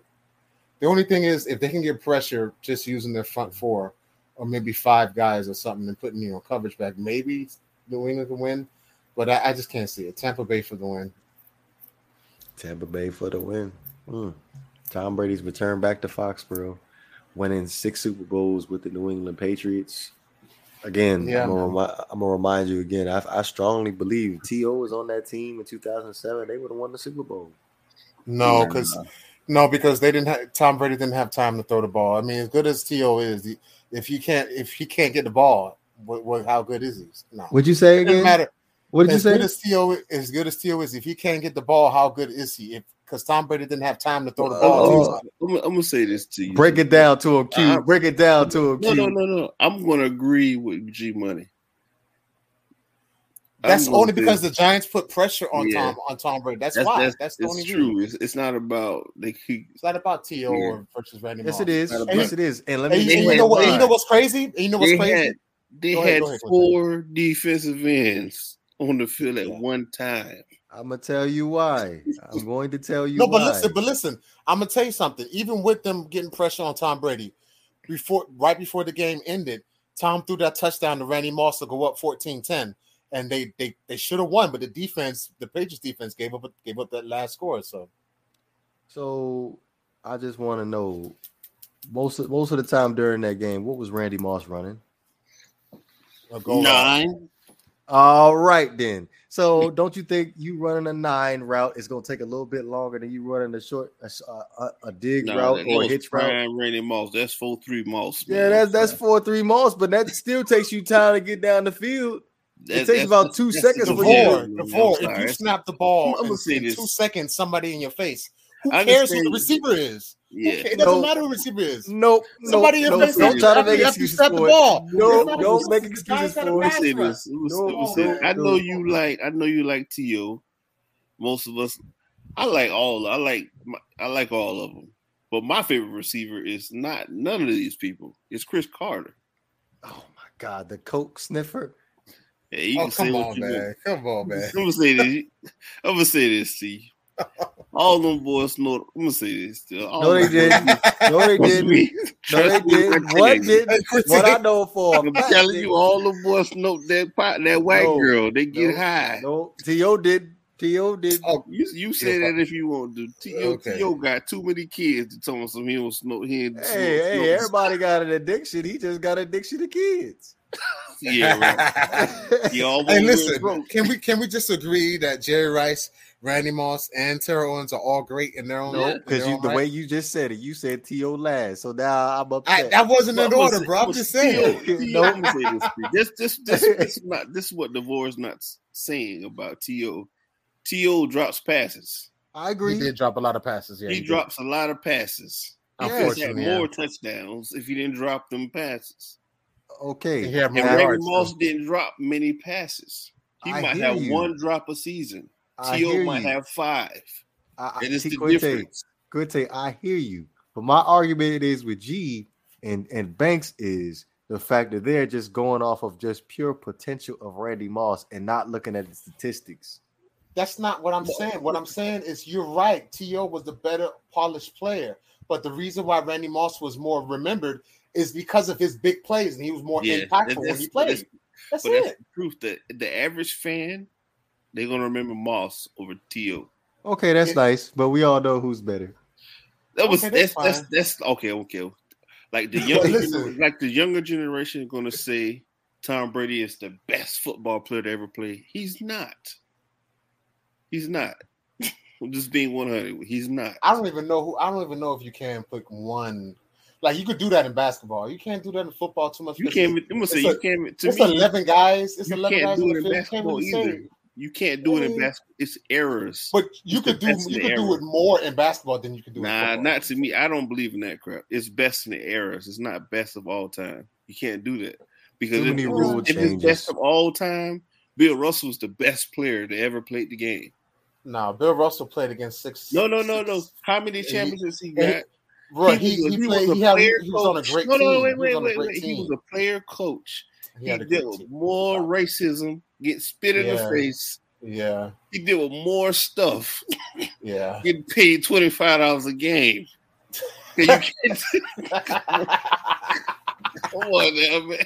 the only thing is if they can get pressure just using their front four or maybe five guys or something and putting you know coverage back, maybe New England can win. But I, I just can't see it. Tampa Bay for the win. Tampa Bay for the win. Hmm. Tom Brady's return back to Foxborough, winning six Super Bowls with the New England Patriots. Again, Yeah, I'm, gonna man. remi- I'm gonna remind you again. I, I strongly believe T.O. was on that team in 2007. They would have won the Super Bowl. No, because no, because they didn't have Tom Brady didn't have time to throw the ball. I mean, as good as T.O. is, if you can't if he can't get the ball, what, what how good is he? No, What'd you say it doesn't again? matter. What did you as say? good as T.O., as good as T.O. is, if he can't get the ball, how good is he? If because Tom Brady didn't have time to throw the ball. To him. I'm, gonna- I'm gonna say this to you. Break it down to him, Q. Uh, Break it down to a him, No, Q. no, no, no. I'm gonna agree with G Money. That's I'm only say- because the Giants put pressure on Yeah. Tom on Tom Brady. That's, that's why. that's, That's, the it's only true. It's, it's not about they keep It's not about T.O. Yeah. or versus Randy Yes, Moss. it is. And- Yes, it is. And let And, me. you- and you know what? and you know what's crazy? And you know what's they crazy? had they Go ahead, had go ahead, four defensive ends on the field at Yeah. one time. I'm gonna tell you why. I'm going to tell you No, but why. listen, but listen. I'm gonna tell you something. Even with them getting pressure on Tom Brady, before right before the game ended, Tom threw that touchdown to Randy Moss to go up 14-10. And they they they should have won, but the defense, the Patriots defense gave up gave up that last score. So So I just want to know most of, most of the time during that game, what was Randy Moss running? a goal line. Nine. All right, then. So don't you think you running a nine route is going to take a little bit longer than you running a short a dig No, route or a was hitch route? prime Randy Moss. That's four three Moss. Yeah, that's that's four three Moss, but that still takes you time to get down the field. That- takes about two seconds for you Before, before, if you snap the ball I'm- I'm gonna in, say in this. two seconds, somebody in your face. Who I cares who the receiver is? Who yeah, ca- It doesn't No. matter who the receiver is. Nope. Somebody in nope, your. Don't try to make excuses snap the for ball. it. No, It's not don't make excuses Giants got a for it. say this. Let me- No, let me no, this. I no. know you like. I know you like To. Most of us. I like all. I like. my- I like all of them. But my favorite receiver is not none of these people. It's Cris Carter. Oh my God, the coke sniffer. Hey, you Oh, can say come what on, you want. man. Come on, *laughs* man. I'm gonna say this. I'm gonna say this to you. All them boys know. I'm gonna say this. To all No, they didn't. No, they didn't. No, they Trust me when I didn't. What did? *laughs* What I know for a I'm telling you, all the boys know that pot, that white No. girl. They get No. high. No, T.O. did. T.O. did. Oh, You you say Yeah, that if you want to. T.O. Okay. T.O. got too many kids to tell him some he don't smoke. He ain't Hey, smoke- hey, smoke- everybody got an addiction. He just got addiction to kids. Yeah, right. *laughs* He almost Hey, listen, can we can we just agree that Jerry Rice, Randy Moss, and Terrell Owens are all great in their own? No, in because their the right? way you just said it, you said T.O. last. So now I'm I, upset. that wasn't in order, say- bro. I'm just saying. T.O. T.O. I'm say this. This this this this is not this is what Devore's not saying about T.O. T.O. drops passes. I agree. He did drop a lot of passes. Yeah, he did. drops a lot of passes. Yeah. He had Unfortunately, yeah. more touchdowns if he didn't drop them passes. Okay. He had And Randy yards, Moss too. didn't drop many passes. He I might have you. one drop a season. T.O. might you. have five. I, I, it's the Quinte, difference. Quinte, I hear you. But my argument is with G and, and Banks is the fact that they're just going off of just pure potential of Randy Moss and not looking at the statistics. That's not what I'm saying. What I'm saying is you're right. T.O. was the better polished player. But the reason why Randy Moss was more remembered is because of his big plays and he was more Yeah, impactful when he played. that's- That's, But it. that's the truth that the average fan, they're gonna remember Moss over T.O. Okay, that's It- nice, but we all know who's better. That was Okay, that's, that's that's that's okay, okay. Like the *laughs* younger like the younger generation gonna say Tom Brady is the best football player to ever play. He's not. He's not. *laughs* I'm just being 100. He's not. I don't even know who. I don't even know if you can pick one. Like you could do that in basketball. You can't do that in football too much. You can't. even- I'm gonna say it's you can't. To It's me, eleven guys. It's you eleven can't guys do it in field. You can't basketball either. You can't do it in basketball. It's errors. But you It's could do you the could do it more in basketball than you could do. in Nah, football. not to me. I don't believe in that crap. It's best in the errors. It's not best of all time. You can't do that because if, many if it's best of all time, Bill Russell was the best player to ever play the game. Nah, Bill Russell played against six. No, no, no, no. How many He- championships he he- got? Bro, He he, was- he, he played. was a He, had, player he was on a coach. great No, team. no, wait, he was wait, on a wait, great wait. He was a player coach. He He, had a great dealt with more racism, get spit in Yeah. the face. Yeah, He did with more stuff. yeah. *laughs* Getting paid twenty five dollars a game. You *laughs* can't, *laughs* come on now, man.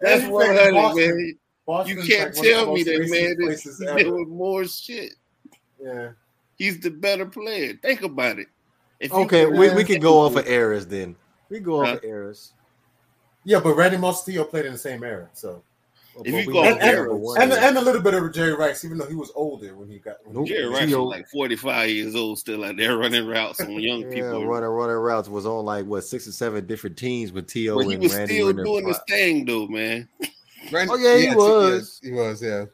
That's one man, hundred, Boston- man. You can't like one of the tell me that, man. This, places he ever. with more shit. Yeah. He's the better player. Think about it. If Okay, put we, we in can go off of Denver- errors then. We go off Huh? of errors. Yeah, but Randy Moss T.O. played in the same era, so If But you go know off number errors- and is- and a little bit of Jerry Rice, even though he was older when he got. When Nope. Jerry Rice was like 45 years old, still out there running routes on young *laughs* yeah, people. running running routes was on like what six or seven different teams with T.O. But he and was Randy still their doing his thing, though, man. *laughs* Randy- Oh, yeah, he t- was. He was, yeah.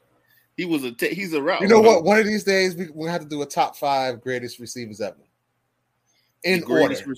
He was a he's a route. You know runner. what? One of these days we we have to do a top five greatest receivers ever in order. rec-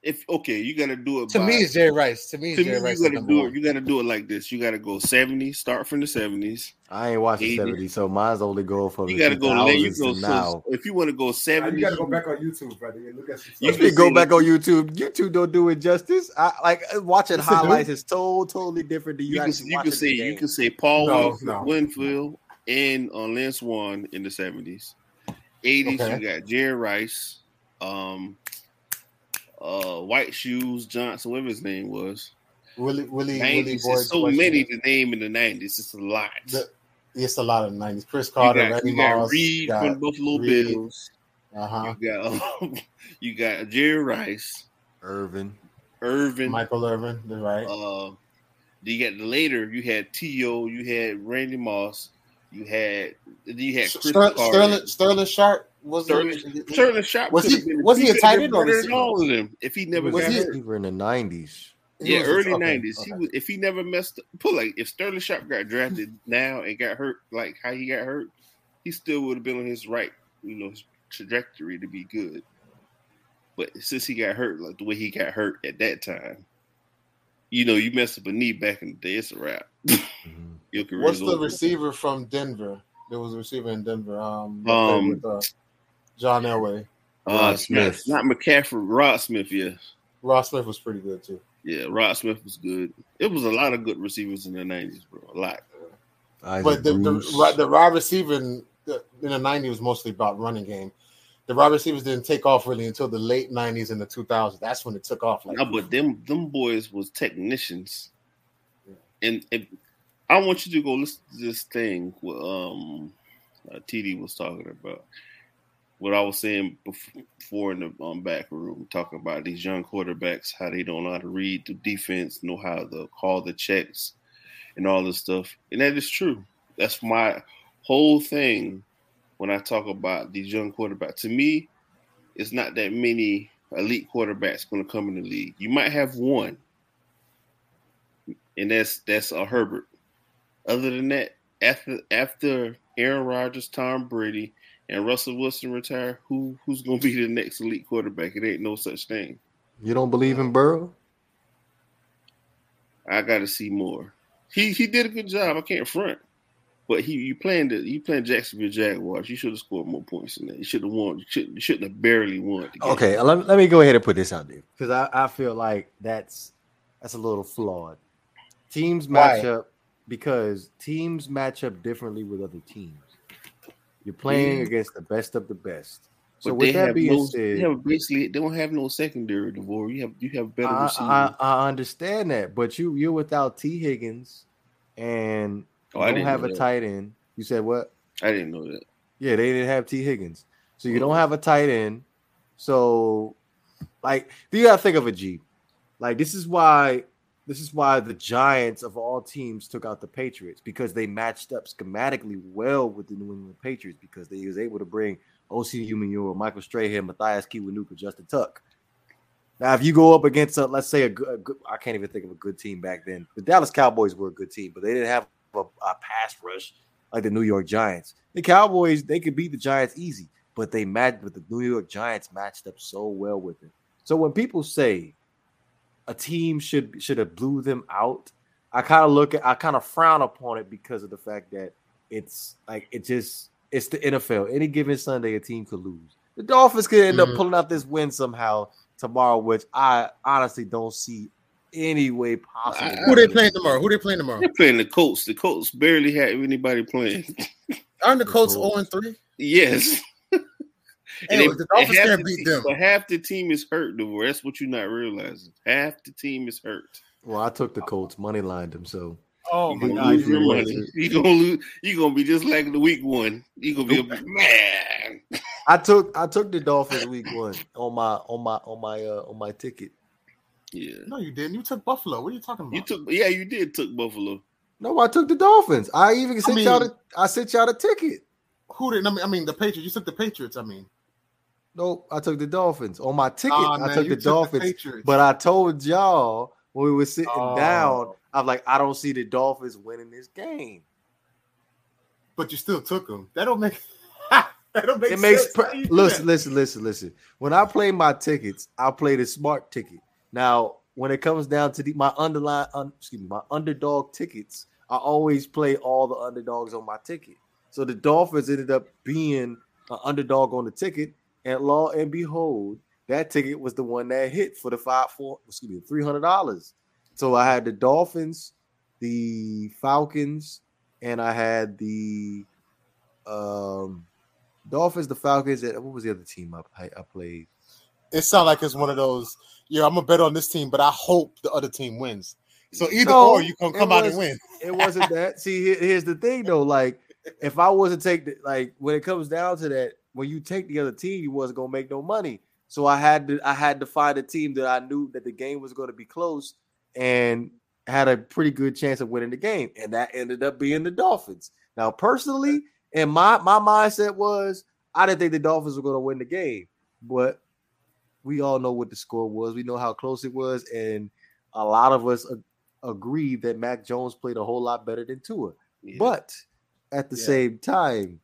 If okay, you got to do it. To by, me, it's Jerry Rice. To me, to it's me, Jerry you gotta do it. one. You got to do it like this. You got to go 70s. Start from the 70s. I ain't watching 80. seventy, so mine's only go from You the got to go late. You 2000s go to so, now. if you want to go 70s, You got to go back on YouTube, brother. and look at some You You stuff. can can go back on YouTube. YouTube don't do it justice. I like uh, watching Yes, highlights is so totally different than you, You can, actually you can watching say you can say Paul No, Winfield, no. Winfield and uh, Lance One in the seventies. Eighties, Okay. you got Jerry Rice, um, uh, White Shoes Johnson, whatever his name was. Willie, Willie, Willie Nineties, Boyd. so Washington. many to name in the nineties. It's a lot. The- It's a lot of the nineties. Cris you Carter, got, Randy you got Moss. Reed from Got, Buffalo Reed. Bills. uh-huh. You got um, *laughs* you got Jerry Rice, Irvin. Irvin. Michael Irvin, you're right. Uh, you got later. You had T.O. You had Randy Moss. You had you had Chris Ster- Sterling, Sterling Sharpe was Sterling, Sterling Sharpe Was he- been. was he a could tight end or better than all of them if he He never was Was got he- hurt. receiver in the nineties. Yeah, early nineties. okay. He was if he never messed up. Put like if Sterling Sharpe got drafted *laughs* now and got hurt like how he got hurt, he still would have been on his right, you know, his trajectory to be good. But since he got hurt like the way he got hurt at that time, you know, you mess up a knee back in the day, it's a wrap. *laughs* Mhm. Your career's What's the receiver from Denver? There was a receiver in Denver. Um, that Um, with, uh, John Elway. Uh, Rod Smith. not McCaffrey, Rod Smith. Yeah, Rod Smith was pretty good too. yeah, Rod Smith was good. It was a lot of good receivers in the nineties, bro. A lot. Isaac But the, the, Bruce. the wide receiver in the, in the 90s was mostly about running game. The wide receivers didn't take off really until the late 90s and the 2000s. That's when it took off. Like, No, but them them boys was technicians, and, and I want you to go listen to this thing. What um, uh, TD was talking about. What I was saying before in the um, back room, talking about these young quarterbacks, how they don't know how to read the defense, know how to call the checks, and all this stuff. And that is true. That's my whole thing when I talk about these young quarterbacks. To me, it's not that many elite quarterbacks going to come in the league. You might have one, and that's that's a Herbert. Other than that, after after Aaron Rodgers, Tom Brady, and Russell Wilson retire, who who's going to be the next elite quarterback? It ain't no such thing. you don't believe in Burrow? I got to see more. He he did a good job. I can't front. But he you playing the you playing Jacksonville Jaguars. You should have scored more points than that. You should have won. You, should, you shouldn't have barely won. the game. Okay, let, let me go ahead and put this out there because I, I feel like that's that's a little flawed. Teams match up because teams match up differently with other teams. You're playing Yeah. against the best of the best. So But with that being no, said, they have basically they don't have no secondary. Devore, you have you have better I. I, I understand that, but you you're without T Higgins and oh, you don't have a that. tight end. You said what? I didn't know that. Yeah, they didn't have T Higgins, so you don't Mhm. have a tight end. So, like, do you gotta think of a G. Like, this is why this is why the Giants of all teams took out the Patriots because they matched up schematically well with the New England Patriots because they was able to bring Osi Umenyiora, Michael Strahan, Mathias Kiwanuka, Justin Tuck. Now, if you go up against, a, let's say, a good, a good, I can't even think of a good team back then. The Dallas Cowboys were a good team, but they didn't have a, a pass rush like the New York Giants. The Cowboys, they could beat the Giants easy, but they matched, but the New York Giants matched up so well with it. So when people say a team should should have blew them out, I kind of look at, I kind of frown upon it because of the fact that it's like it just it's the NFL. Any given Sunday, a team could lose. The Dolphins could end Mhm. up pulling out this win somehow tomorrow, which I honestly don't see any way possible. I- Who they playing tomorrow? Who they playing tomorrow? They're playing the Colts. The Colts barely had anybody playing. Aren't the Colts Colts. 0 and 3? yes. And Hey, they- the Dolphins and can't beat team- them. But half the team is hurt, though. That's what you're not realizing. Half the team is hurt. Well, I took the Colts, money lined them, so Oh my gonna god! You're really- money. *laughs* You gonna lose. You're gonna be just like the week one. You're gonna be a man. I took I took the Dolphins week one on my on my on my uh on my ticket. Yeah. No, you didn't. You took Buffalo. What are you talking about? You took. Yeah, you did. Took Buffalo. No, I took the Dolphins. I even sent mean- y'all the I sent y'all the ticket. Who did? I mean, I mean, the Patriots. You took the Patriots. I mean, Nope, I took the Dolphins on my ticket. I man, took you the Dolphins, Patriots. but I told y'all when we were sitting Oh. down, I'm like, I don't see the Dolphins winning this game. but you still took them. That don't make. *laughs* that don't make. It makes sense. you do listen, listen, listen, listen. When I play my tickets, I play the smart ticket. Now, when it comes down to the, my underline, un, excuse me, my underdog tickets, I always play all the underdogs on my ticket. So the Dolphins ended up being an underdog on the ticket, and law and behold, that ticket was the one that hit for the five four, excuse me, three hundred dollars. So I had the Dolphins, the Falcons, and I had the um Dolphins, the Falcons, and what was the other team I, I, I played? It sounds like it's one of those. Yeah, I'm gonna bet on this team, but I hope the other team wins. So either No, or, you can come out and win. It wasn't that. See, here- here's the thing though. Like, if I was to take the like when it comes down to that, when you take the other team, you wasn't gonna make no money. So I had to I had to find a team that I knew that the game was going to be close and had a pretty good chance of winning the game, and that ended up being the Dolphins. Now, personally, and my my mindset was I didn't think the Dolphins were going to win the game, but we all know what the score was. We know how close it was, and a lot of us ag- agreed that Mac Jones played a whole lot better than Tua. Yeah. But at the Yeah. same time,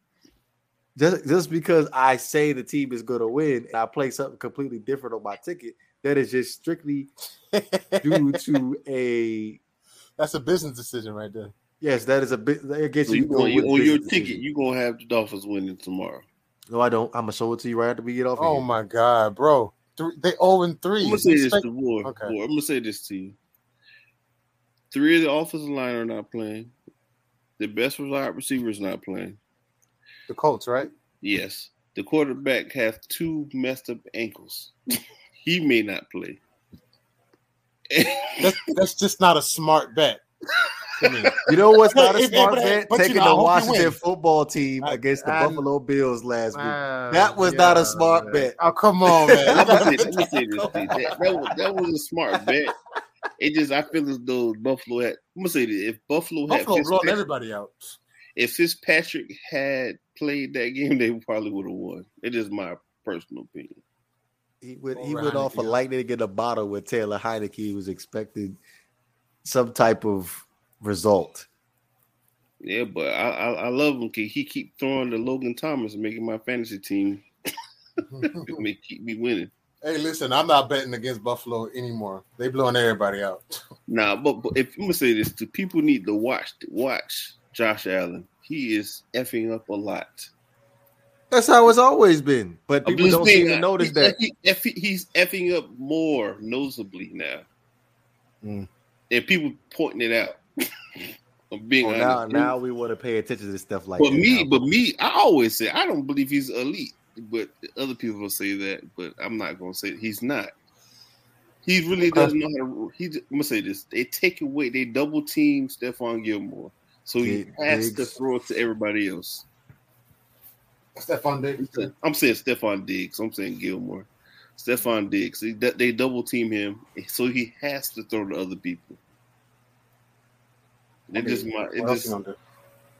just just because I say the team is going to win and I play something completely different on my ticket, that is just strictly due *laughs* to a That's a business decision right there. yes. That is a bit. I guess So you you going, you, with on your ticket, decision. you gonna have the Dolphins winning tomorrow. No, I don't. I'm gonna show it to you right after we get off. of Oh here. my god, bro! Three, they 0 and 3 I'm gonna say this to Boy. Okay. Boy, I'm gonna say this to you. Three of the offensive line are not playing. The best wide receiver is not playing. The Colts, right? Yes. The quarterback has two messed up ankles. *laughs* he may not play. *laughs* That's, that's just not a smart bet. to me. *laughs* You know what's not a Hey, hey, smart bet? but you Taking know, the Washington football team I- against the I- Buffalo Bills last week. Wow, That was not a smart man. bet. Oh come on, man! I'm gonna say, I'm gonna say this. That, that, was, that was a smart bet. It just I feel as though Buffalo had. I'm gonna say this: if Buffalo had Buffalo blowing everybody out. if Fitzpatrick had played that game, they probably would have won. It is my personal opinion. He went, he went off a Heinicke, yeah. lightning in a bottle with Taylor Heinicke He was expecting some type of result. Yeah, but I I, I love him because he keep throwing to Logan Thomas and making my fantasy team *laughs* make keep me winning. hey, listen, I'm not betting against Buffalo anymore. They blowing everybody out. *laughs* Nah, but, but if I'm gonna say this, the people need to watch watch Josh Allen. He is effing up a lot. That's how it's always been. But people don't seem to notice he's, that. eff- he's effing up more noticeably now, Mm. and people pointing it out. *laughs* I'm being Well, now, now we want to pay attention to stuff like but me, now. but me, I always say I don't believe he's elite. But other people will say that, but I'm not gonna say he's not. He really doesn't know how to. He, I'm gonna say this: they take away, they double team Stephon Gilmore, so he Dig- has to throw it to everybody else. Stefon Diggs. I'm saying Stefon Diggs. I'm saying Gilmore. Stefon Diggs. They, they double team him, so he has to throw to other people. It just my it just you gonna do?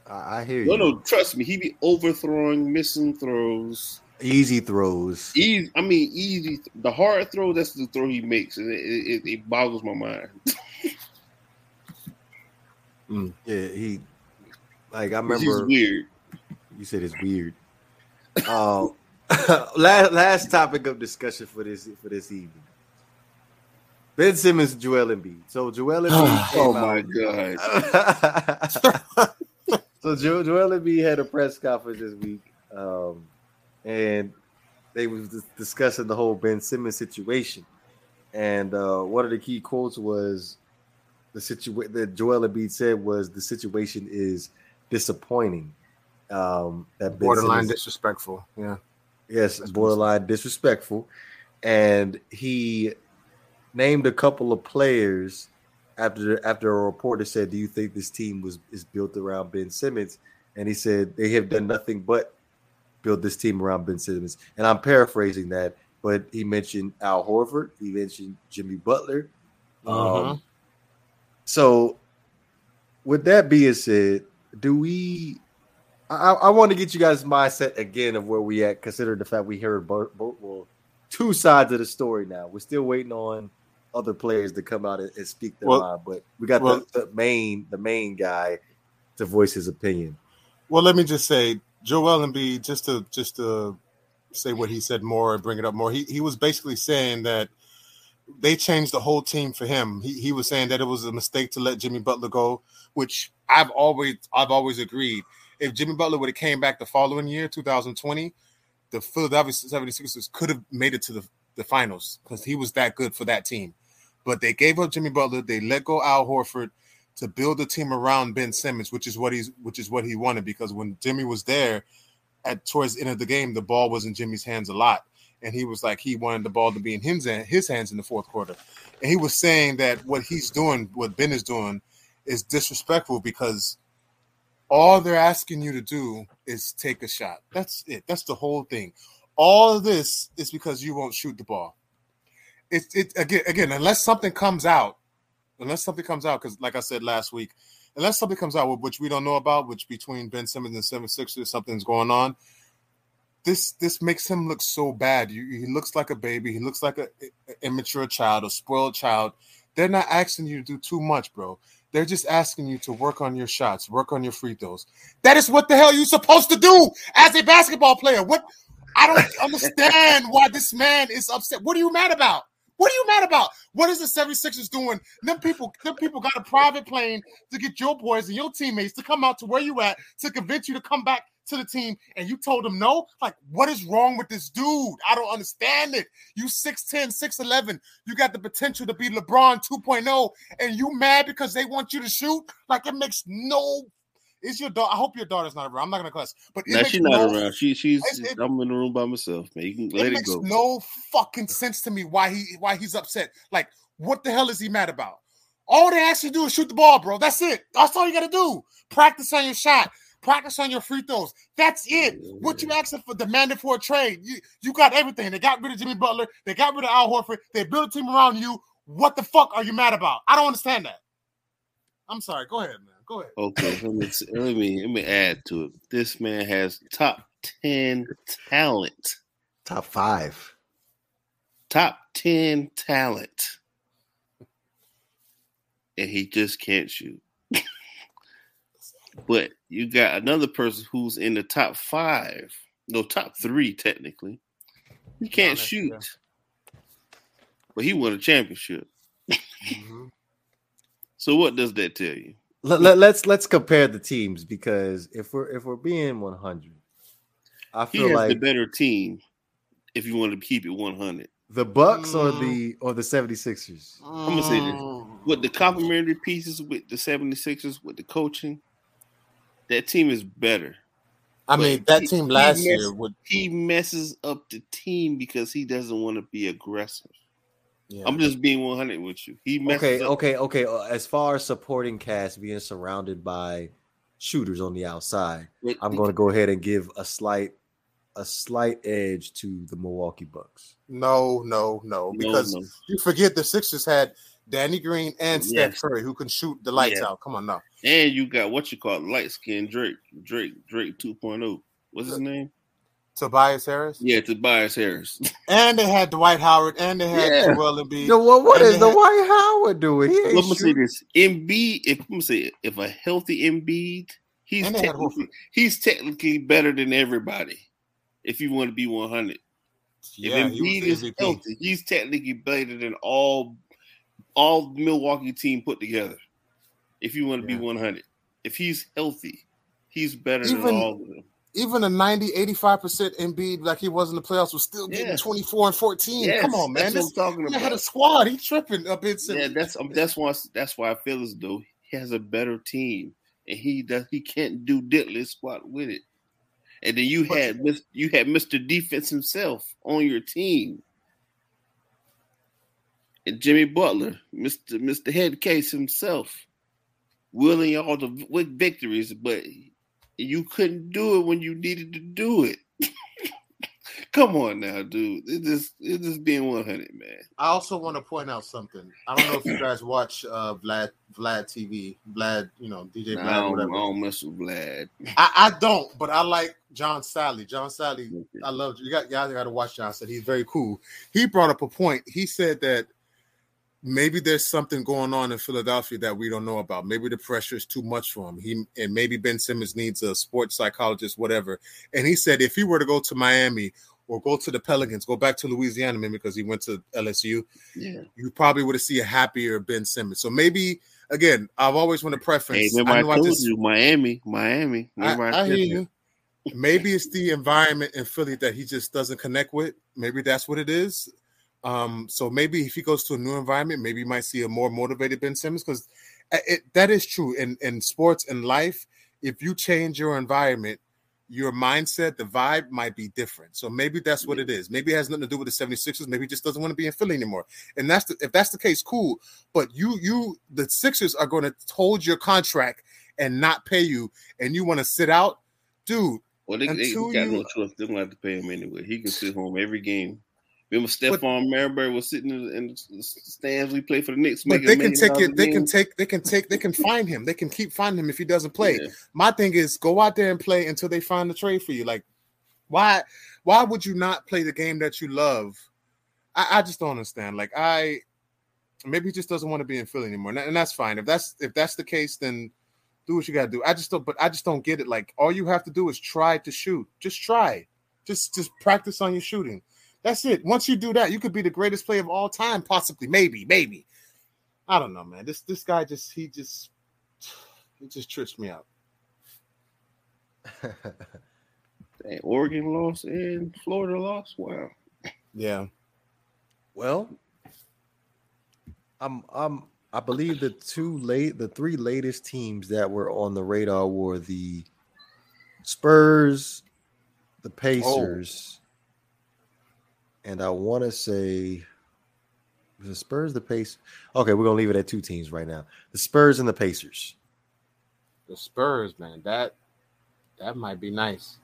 I, I hear you. no no trust me. He be overthrowing, missing throws. Easy throws. Easy, I mean easy. The hard throw that's the throw he makes, and it, it, it boggles my mind. *laughs* Yeah, he like I remember weird. you said it's weird. *laughs* Uh, last last topic of discussion for this for this evening. Ben Simmons, and Joel Embiid. So Joel *sighs* Embiid. Oh my out- god! *laughs* so Joel, Joel Embiid had a press conference this week, um, and they was dis- discussing the whole Ben Simmons situation. And uh, one of the key quotes was the situation that Joel Embiid said was the situation is disappointing. Um, that Borderline disrespectful. Yeah. Yes, borderline disrespectful. And he named a couple of players after after a reporter said, "Do you think this team was is built around Ben Simmons?" And he said they have done nothing but build this team around Ben Simmons. And I'm paraphrasing that, but he mentioned Al Horford, he mentioned Jimmy Butler. Mhm. Um, so, with that being said, do we? I, I want to get you guys' mindset again of where we at, considering the fact we heard both, both well, two sides of the story now. We're still waiting on other players to come out and, and speak their Well- mind, but we got well- the, the main the main guy to voice his opinion. Well, let me just say, Joel Embiid, just to just to say what he said more and bring it up more. He he was basically saying that they changed the whole team for him. He he was saying that it was a mistake to let Jimmy Butler go, which I've always I've always agreed. If Jimmy Butler would have came back the following year, 2020, the Philadelphia 76ers could have made it to the, the finals because he was that good for that team. But they gave up Jimmy Butler, they let go Al Horford to build a team around Ben Simmons, which is what he's which is what he wanted because when Jimmy was there at towards the end of the game, the ball was in Jimmy's hands a lot. And he was like he wanted the ball to be in his his hands in the fourth quarter. And he was saying that what he's doing, what Ben is doing, is disrespectful because all they're asking you to do is take a shot. That's it. That's the whole thing. All of this is because you won't shoot the ball. It it again again unless something comes out, unless something comes out because like I said last week, unless something comes out which we don't know about, which between Ben Simmons and Seven Sixers something's going on. This this makes him look so bad. You, he looks like a baby. He looks like a, a immature child, a spoiled child. They're not asking you to do too much, bro. They're just asking you to work on your shots, work on your free throws. That is what the hell you're supposed to do as a basketball player. What I don't *laughs* understand why this man is upset. What are you mad about? What are you mad about? What is the 76ers doing? Them people, them people got a private plane to get your boys and your teammates to come out to where you at to convince you to come back to the team, and you told them no? Like, what is wrong with this dude? I don't understand it. You 6'10, 6'11, you got the potential to be LeBron 2.0, and you mad because they want you to shoot? Like, it makes no. Is your daughter? I hope your daughter's not around. I'm not gonna cuss, but Now she's not around. She she's It- I'm in the room by myself, man. You can let it it, makes go. no fucking sense to me why he why he's upset. Like, what the hell is he mad about? All they ask you to do is shoot the ball, bro. That's it. That's all you gotta do. Practice on your shot. Practice on your free throws. That's it. What you asking for? Demanding for a trade. You you got everything. They got rid of Jimmy Butler. They got rid of Al Horford. They built a team around you. What the fuck are you mad about? I don't understand that. I'm sorry. Go ahead, man. Go ahead. Okay, let me let me let me add to it. This man has top ten talent. Top five. Top ten talent. And he just can't shoot. *laughs* but you got another person who's in the top five, no top three technically. He can't Honest, shoot. yeah. But he won a championship. Mhm. *laughs* So what does that tell you? Let, let, let's let's compare the teams because if we're if we're being 100, I He feel has like the better team if you want to keep it 100. the Bucks or Mm. the or the 76ers. I'm gonna say this. Mm. With the complementary pieces with the 76ers, with the coaching, that team is better. I But mean, that he- team he last missed- year would. He messes up the team because he doesn't want to be aggressive. Yeah. I'm just being 100 with you. He messes Okay, up. okay, okay. Uh, As far as supporting cast being surrounded by shooters on the outside, But I'm going to go ahead and give a slight a slight edge to the Milwaukee Bucks. No, no, no. No, Because no. you forget the Sixers had Danny Green and Steph Yes. Curry who can shoot the lights Yeah. out. Come on now. And you got what you call light skinned Drake, Drake, Drake 2.0. What's his name? Tobias Harris. Yeah, Tobias Harris. *laughs* And they had Dwight Howard, and they had Yeah. Joel Embiid. Yo, what, what And is they the had- Dwight Howard doing? He Let me say this: Embiid. If I'm gonna say if a healthy Embiid, he's And they had technically, he's technically better than everybody. If you want to be 100, yeah, if he Embiid was is healthy, he's technically better than all all Milwaukee team put together. If you want to Yeah. be 100, if he's healthy, he's better than all of them. Even a 90, 85% Embiid like he was in the playoffs was still getting Yes. 24 and 14. Yes, Come on, man. That's This talking guy had a squad. He tripping up in Yeah, that's um, that's why that's why I feel as though he has a better team, and he does he can't do diddly squat with it. And then you had you had Mister Defense himself on your team, and Jimmy Butler, Mister Mister Head Case himself, willing all the with victories, but you couldn't do it when you needed to do it. *laughs* Come on now, dude. It just it just being one hundred, man. I also want to point out something. I don't know if you guys watch uh, Vlad Vlad TV, Vlad, you know, DJ Nah, Vlad, I, don't, I don't mess with Vlad. I, I don't, but I like John Salley. John Salley, I love you. Got y'all got to watch John Salley. He's very cool. He brought up a point. He said that maybe there's something going on in Philadelphia that we don't know about. Maybe the pressure is too much for him. He and maybe Ben Simmons needs a sports psychologist, whatever. And he said if he were to go to Miami or go to the Pelicans, go back to Louisiana, maybe because he went to LSU, Yeah. you probably would have seen a happier Ben Simmons. So maybe again, I've always wanted Hey, preference. remember I, know I told just- you Miami, Miami. I, Remember I said hear you. Maybe it's the environment in Philly that he just doesn't connect with. Maybe that's what it is. Um, so maybe if he goes to a new environment, maybe you might see a more motivated Ben Simmons because it, that is true in, in sports and life. If you change your environment, your mindset, the vibe might be different. So maybe that's what it is. Maybe it has nothing to do with the 76ers. Maybe he just doesn't want to be in Philly anymore. And that's the, if that's the case, cool. But you, you, the Sixers are going to hold your contract and not pay you, and you want to sit out, dude. Well, they, they got you- no choice. They're gonna have to pay him anyway. He can sit home every game. Remember, Stephon Marbury was sitting in, the- in the stands. We played for the Knicks. But they can take it. a They can take. They can take. They can find him. They can keep finding him if he doesn't play. Yeah. My thing is, go out there and play until they find the trade for you. Like, why? Why would you not play the game that you love? I, I just don't understand. Like, I maybe he just doesn't want to be in Philly anymore, and, and that's fine. If that's if that's the case, then do what you gotta do. I just don't. But I just don't get it. Like, all you have to do is try to shoot. Just try. Just just practice on your shooting. That's it. Once you do that, you could be the greatest player of all time, possibly, maybe, maybe. I don't know, man. This this guy just he just *sighs* he just trips me out. *laughs* Dang, Oregon lost and Florida lost. Wow. Yeah. Well, I'm I'm I believe the two late the three latest teams that were on the radar were the Spurs, the oh. Pacers, and I want to say the Spurs, the Pacers. Okay, we're gonna leave it at two teams right now: the Spurs and the Pacers. The Spurs, man, that that might be nice.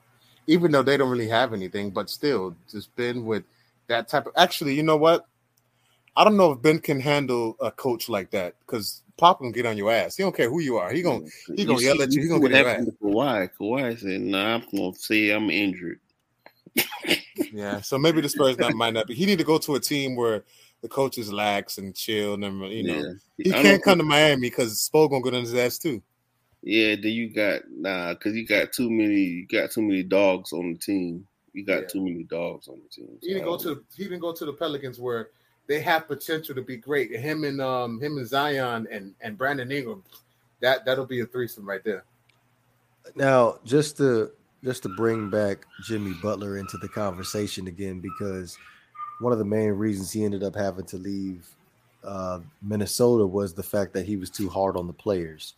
Even though they don't really have anything, but still, just Ben with that type of actually, you know what? I don't know if Ben can handle a coach like that because Pop gonna get on your ass. He don't care who you are. He gonna he gonna yell at you. He gonna what get your happened to Kawhi. Kawhi said, "Nah, I'm gonna say I'm injured." Yeah, so maybe the Spurs not might not be. He need to go to a team where the coach is lax and chill, and you know yeah. he I can't come to Miami because Spo gonna go down his ass too. Yeah, then you got nah, because you got too many. You got too many dogs on the team. You got Yeah. too many dogs on the team. He didn't go to he didn't go to the Pelicans where they have potential to be great. Him and um him and Zion and and Brandon Ingram, that that'll be a threesome right there. Now, just to just to bring back Jimmy Butler into the conversation again, because one of the main reasons he ended up having to leave uh, Minnesota was the fact that he was too hard on the players.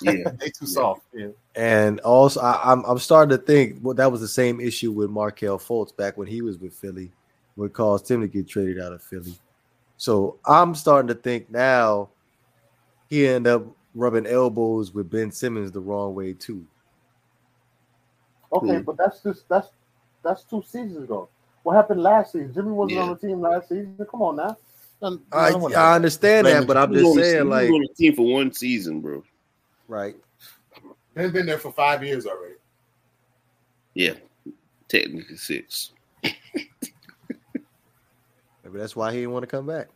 Yeah, *laughs* they too soft. Yeah. And also, I, I'm I'm starting to think well, that was the same issue with Markelle Fultz back when he was with Philly, what caused him to get traded out of Philly. So I'm starting to think now he ended up rubbing elbows with Ben Simmons the wrong way too. Okay, but that's just that's that's two seasons ago. What happened last season? Jimmy wasn't Yeah. on the team last season. Come on now. I, I understand that, but I'm He was just the- saying, he like, on the team for one season, bro. right. They've been there for five years already. Yeah, technically six. Maybe that's why he didn't want to come back.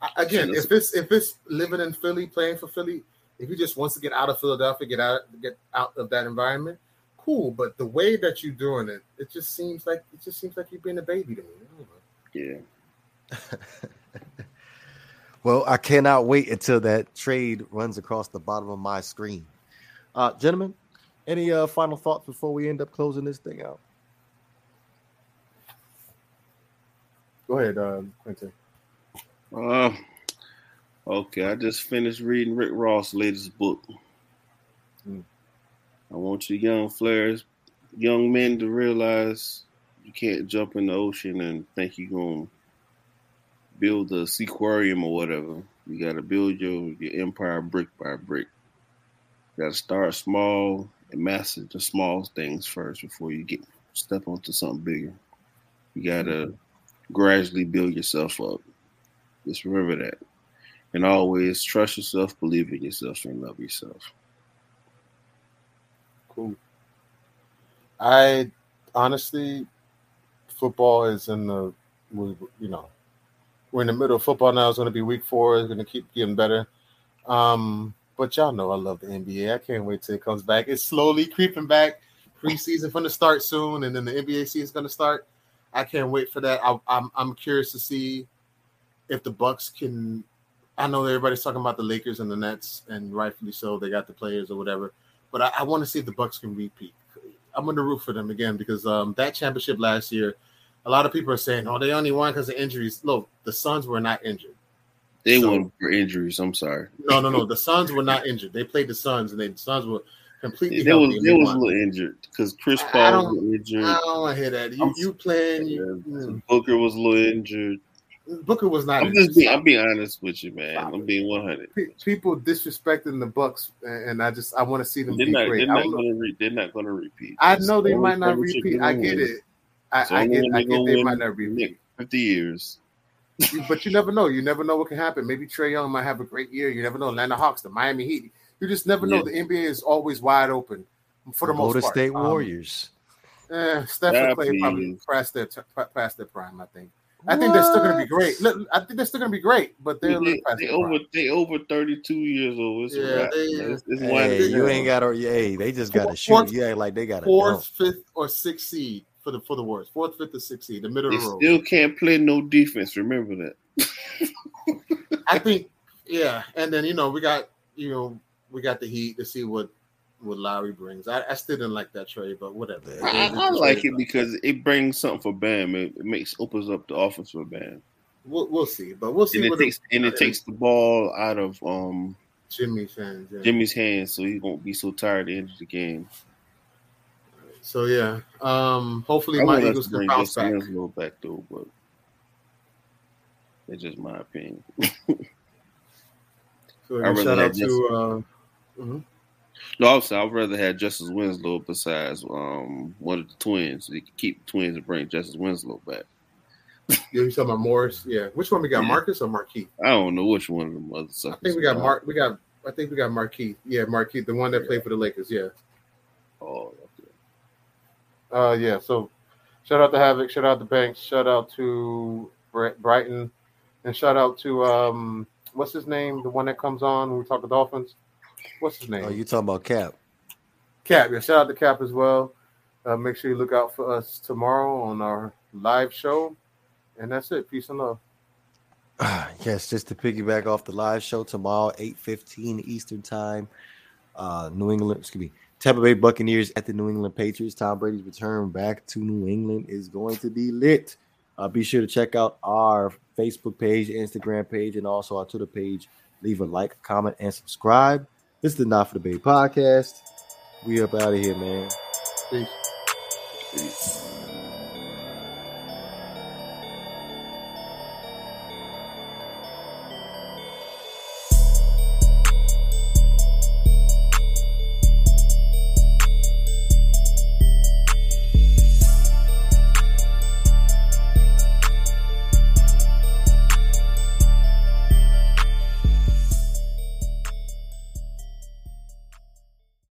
I- Again, if it's if it's living in Philly, playing for Philly, if he just wants to get out of Philadelphia, get out get out of that environment, cool. But the way that you're doing it, it just seems like it just seems like you're being a baby to me. I don't know. Yeah, *laughs* Well, I cannot wait until that trade runs across the bottom of my screen. Uh, gentlemen, any uh, final thoughts before we end up closing this thing out? Go ahead, uh, Quentin. Uh, okay, I just finished reading Rick Ross' latest book. Mm. I want you young flares, young men to realize you can't jump in the ocean and think you're going to build a seaquarium or whatever. You got to build your, your empire brick by brick. You got to start small and master the small things first before you get step onto something bigger. You got to gradually build yourself up. Just remember that. And always trust yourself, believe in yourself, and love yourself. Cool. I honestly, football is in the, you know, we're in the middle of football now. It's going to be week four. It's going to keep getting better. Um, but y'all know I love the NBA. I can't wait till it comes back. It's slowly creeping back. Preseason going to start soon, and then the NBA season is going to start. I can't wait for that. I, I'm I'm curious to see if the Bucks can. I know everybody's talking about the Lakers and the Nets, and rightfully so. They got the players or whatever but I, I want to see if the Bucks can repeat. I'm going to root for them again because um, that championship last year, a lot of people are saying, "Oh, they only won because of injuries." Look, the Suns were not injured. They So- won for injuries. I'm sorry. No, no, no. The Suns were not injured. They played the Suns, and they, the Suns were completely They was they they was a little injured because Chris Paul was injured. I don't want to hear that. You, I'm- you playing? You, Booker was a little injured. Booker was not. I'm just being I'm being honest with you, man. Stop I'm it. being 100. Pe- People disrespecting the Bucks, and and I just I want to see them They're be not great. they're not going to re- they're not going to repeat. I It's know they the might not repeat. I get it. I, It's I get. I they're get. They might not repeat. 50 years. but you never know. You never know what can happen. Maybe Trae Young might have a great year. You never know. Atlanta Hawks, the Miami Heat. You just never know. Yeah. The NBA is always wide open for the most Golden part. State Um, Warriors. eh, Steph Yeah, and Clay probably past their past their prime. I think. I think they're still going to be great. Look, I think they're still going to be great, but they're a They, they over they over 32 years old. It's Yeah, a they- It's, it's Hey, you ain't got to. Hey, they just got to Fourth- shoot. You act like they got to. Fourth, fifth, or sixth seed for the for the worst. Fourth, fifth, or sixth seed, the middle They of the road. still can't play no defense. Remember that. I think, yeah, and then you know we got you know we got the Heat to see what what Lowry brings. I, I still didn't like that trade, but whatever. I, I like it because it brings something for Bam. It, it makes opens up the offense for Bam, We'll, we'll see, but we'll see and it what takes and it takes the ball out of um Jimmy fans. Yeah. Jimmy's hands, so he won't be so tired at the end of the game. So yeah, um, hopefully I my Eagles can bounce back. Winslow back though, but that's just my opinion. *laughs* So I'd shout out to uh, No, obviously, I'd rather have Justice Winslow besides um one of the twins. So you can keep the twins and bring Justice Winslow back. yeah, you talking about Morris? Yeah, which one we got, Yeah. Marcus or Marquis? I don't know which one of them other I think we got are. Mark. We got. I think we got Marquis. Yeah, Marquis, the one that played for the Lakers. Yeah. Oh, okay. Uh, yeah. So, shout out to Havoc. Shout out to Banks. Shout out to Bri- Brighton, and shout out to um, what's his name? The one that comes on when we talk the Dolphins. What's his name? Oh, you talking about Cap? Cap. Yeah. Shout out to Cap as well. Uh, make sure you look out for us tomorrow on our live show. And that's it. Peace and love. *sighs* yes, just to piggyback off the live show tomorrow, eight fifteen Eastern time. Uh, New England, excuse me, Tampa Bay Buccaneers at the New England Patriots. Tom Brady's return back to New England is going to be lit. Uh, be sure to check out our Facebook page, Instagram page, and also our Twitter page. Leave a like, comment, and subscribe. This is the Not for the Bay podcast. We up out of here, man. Peace. Peace.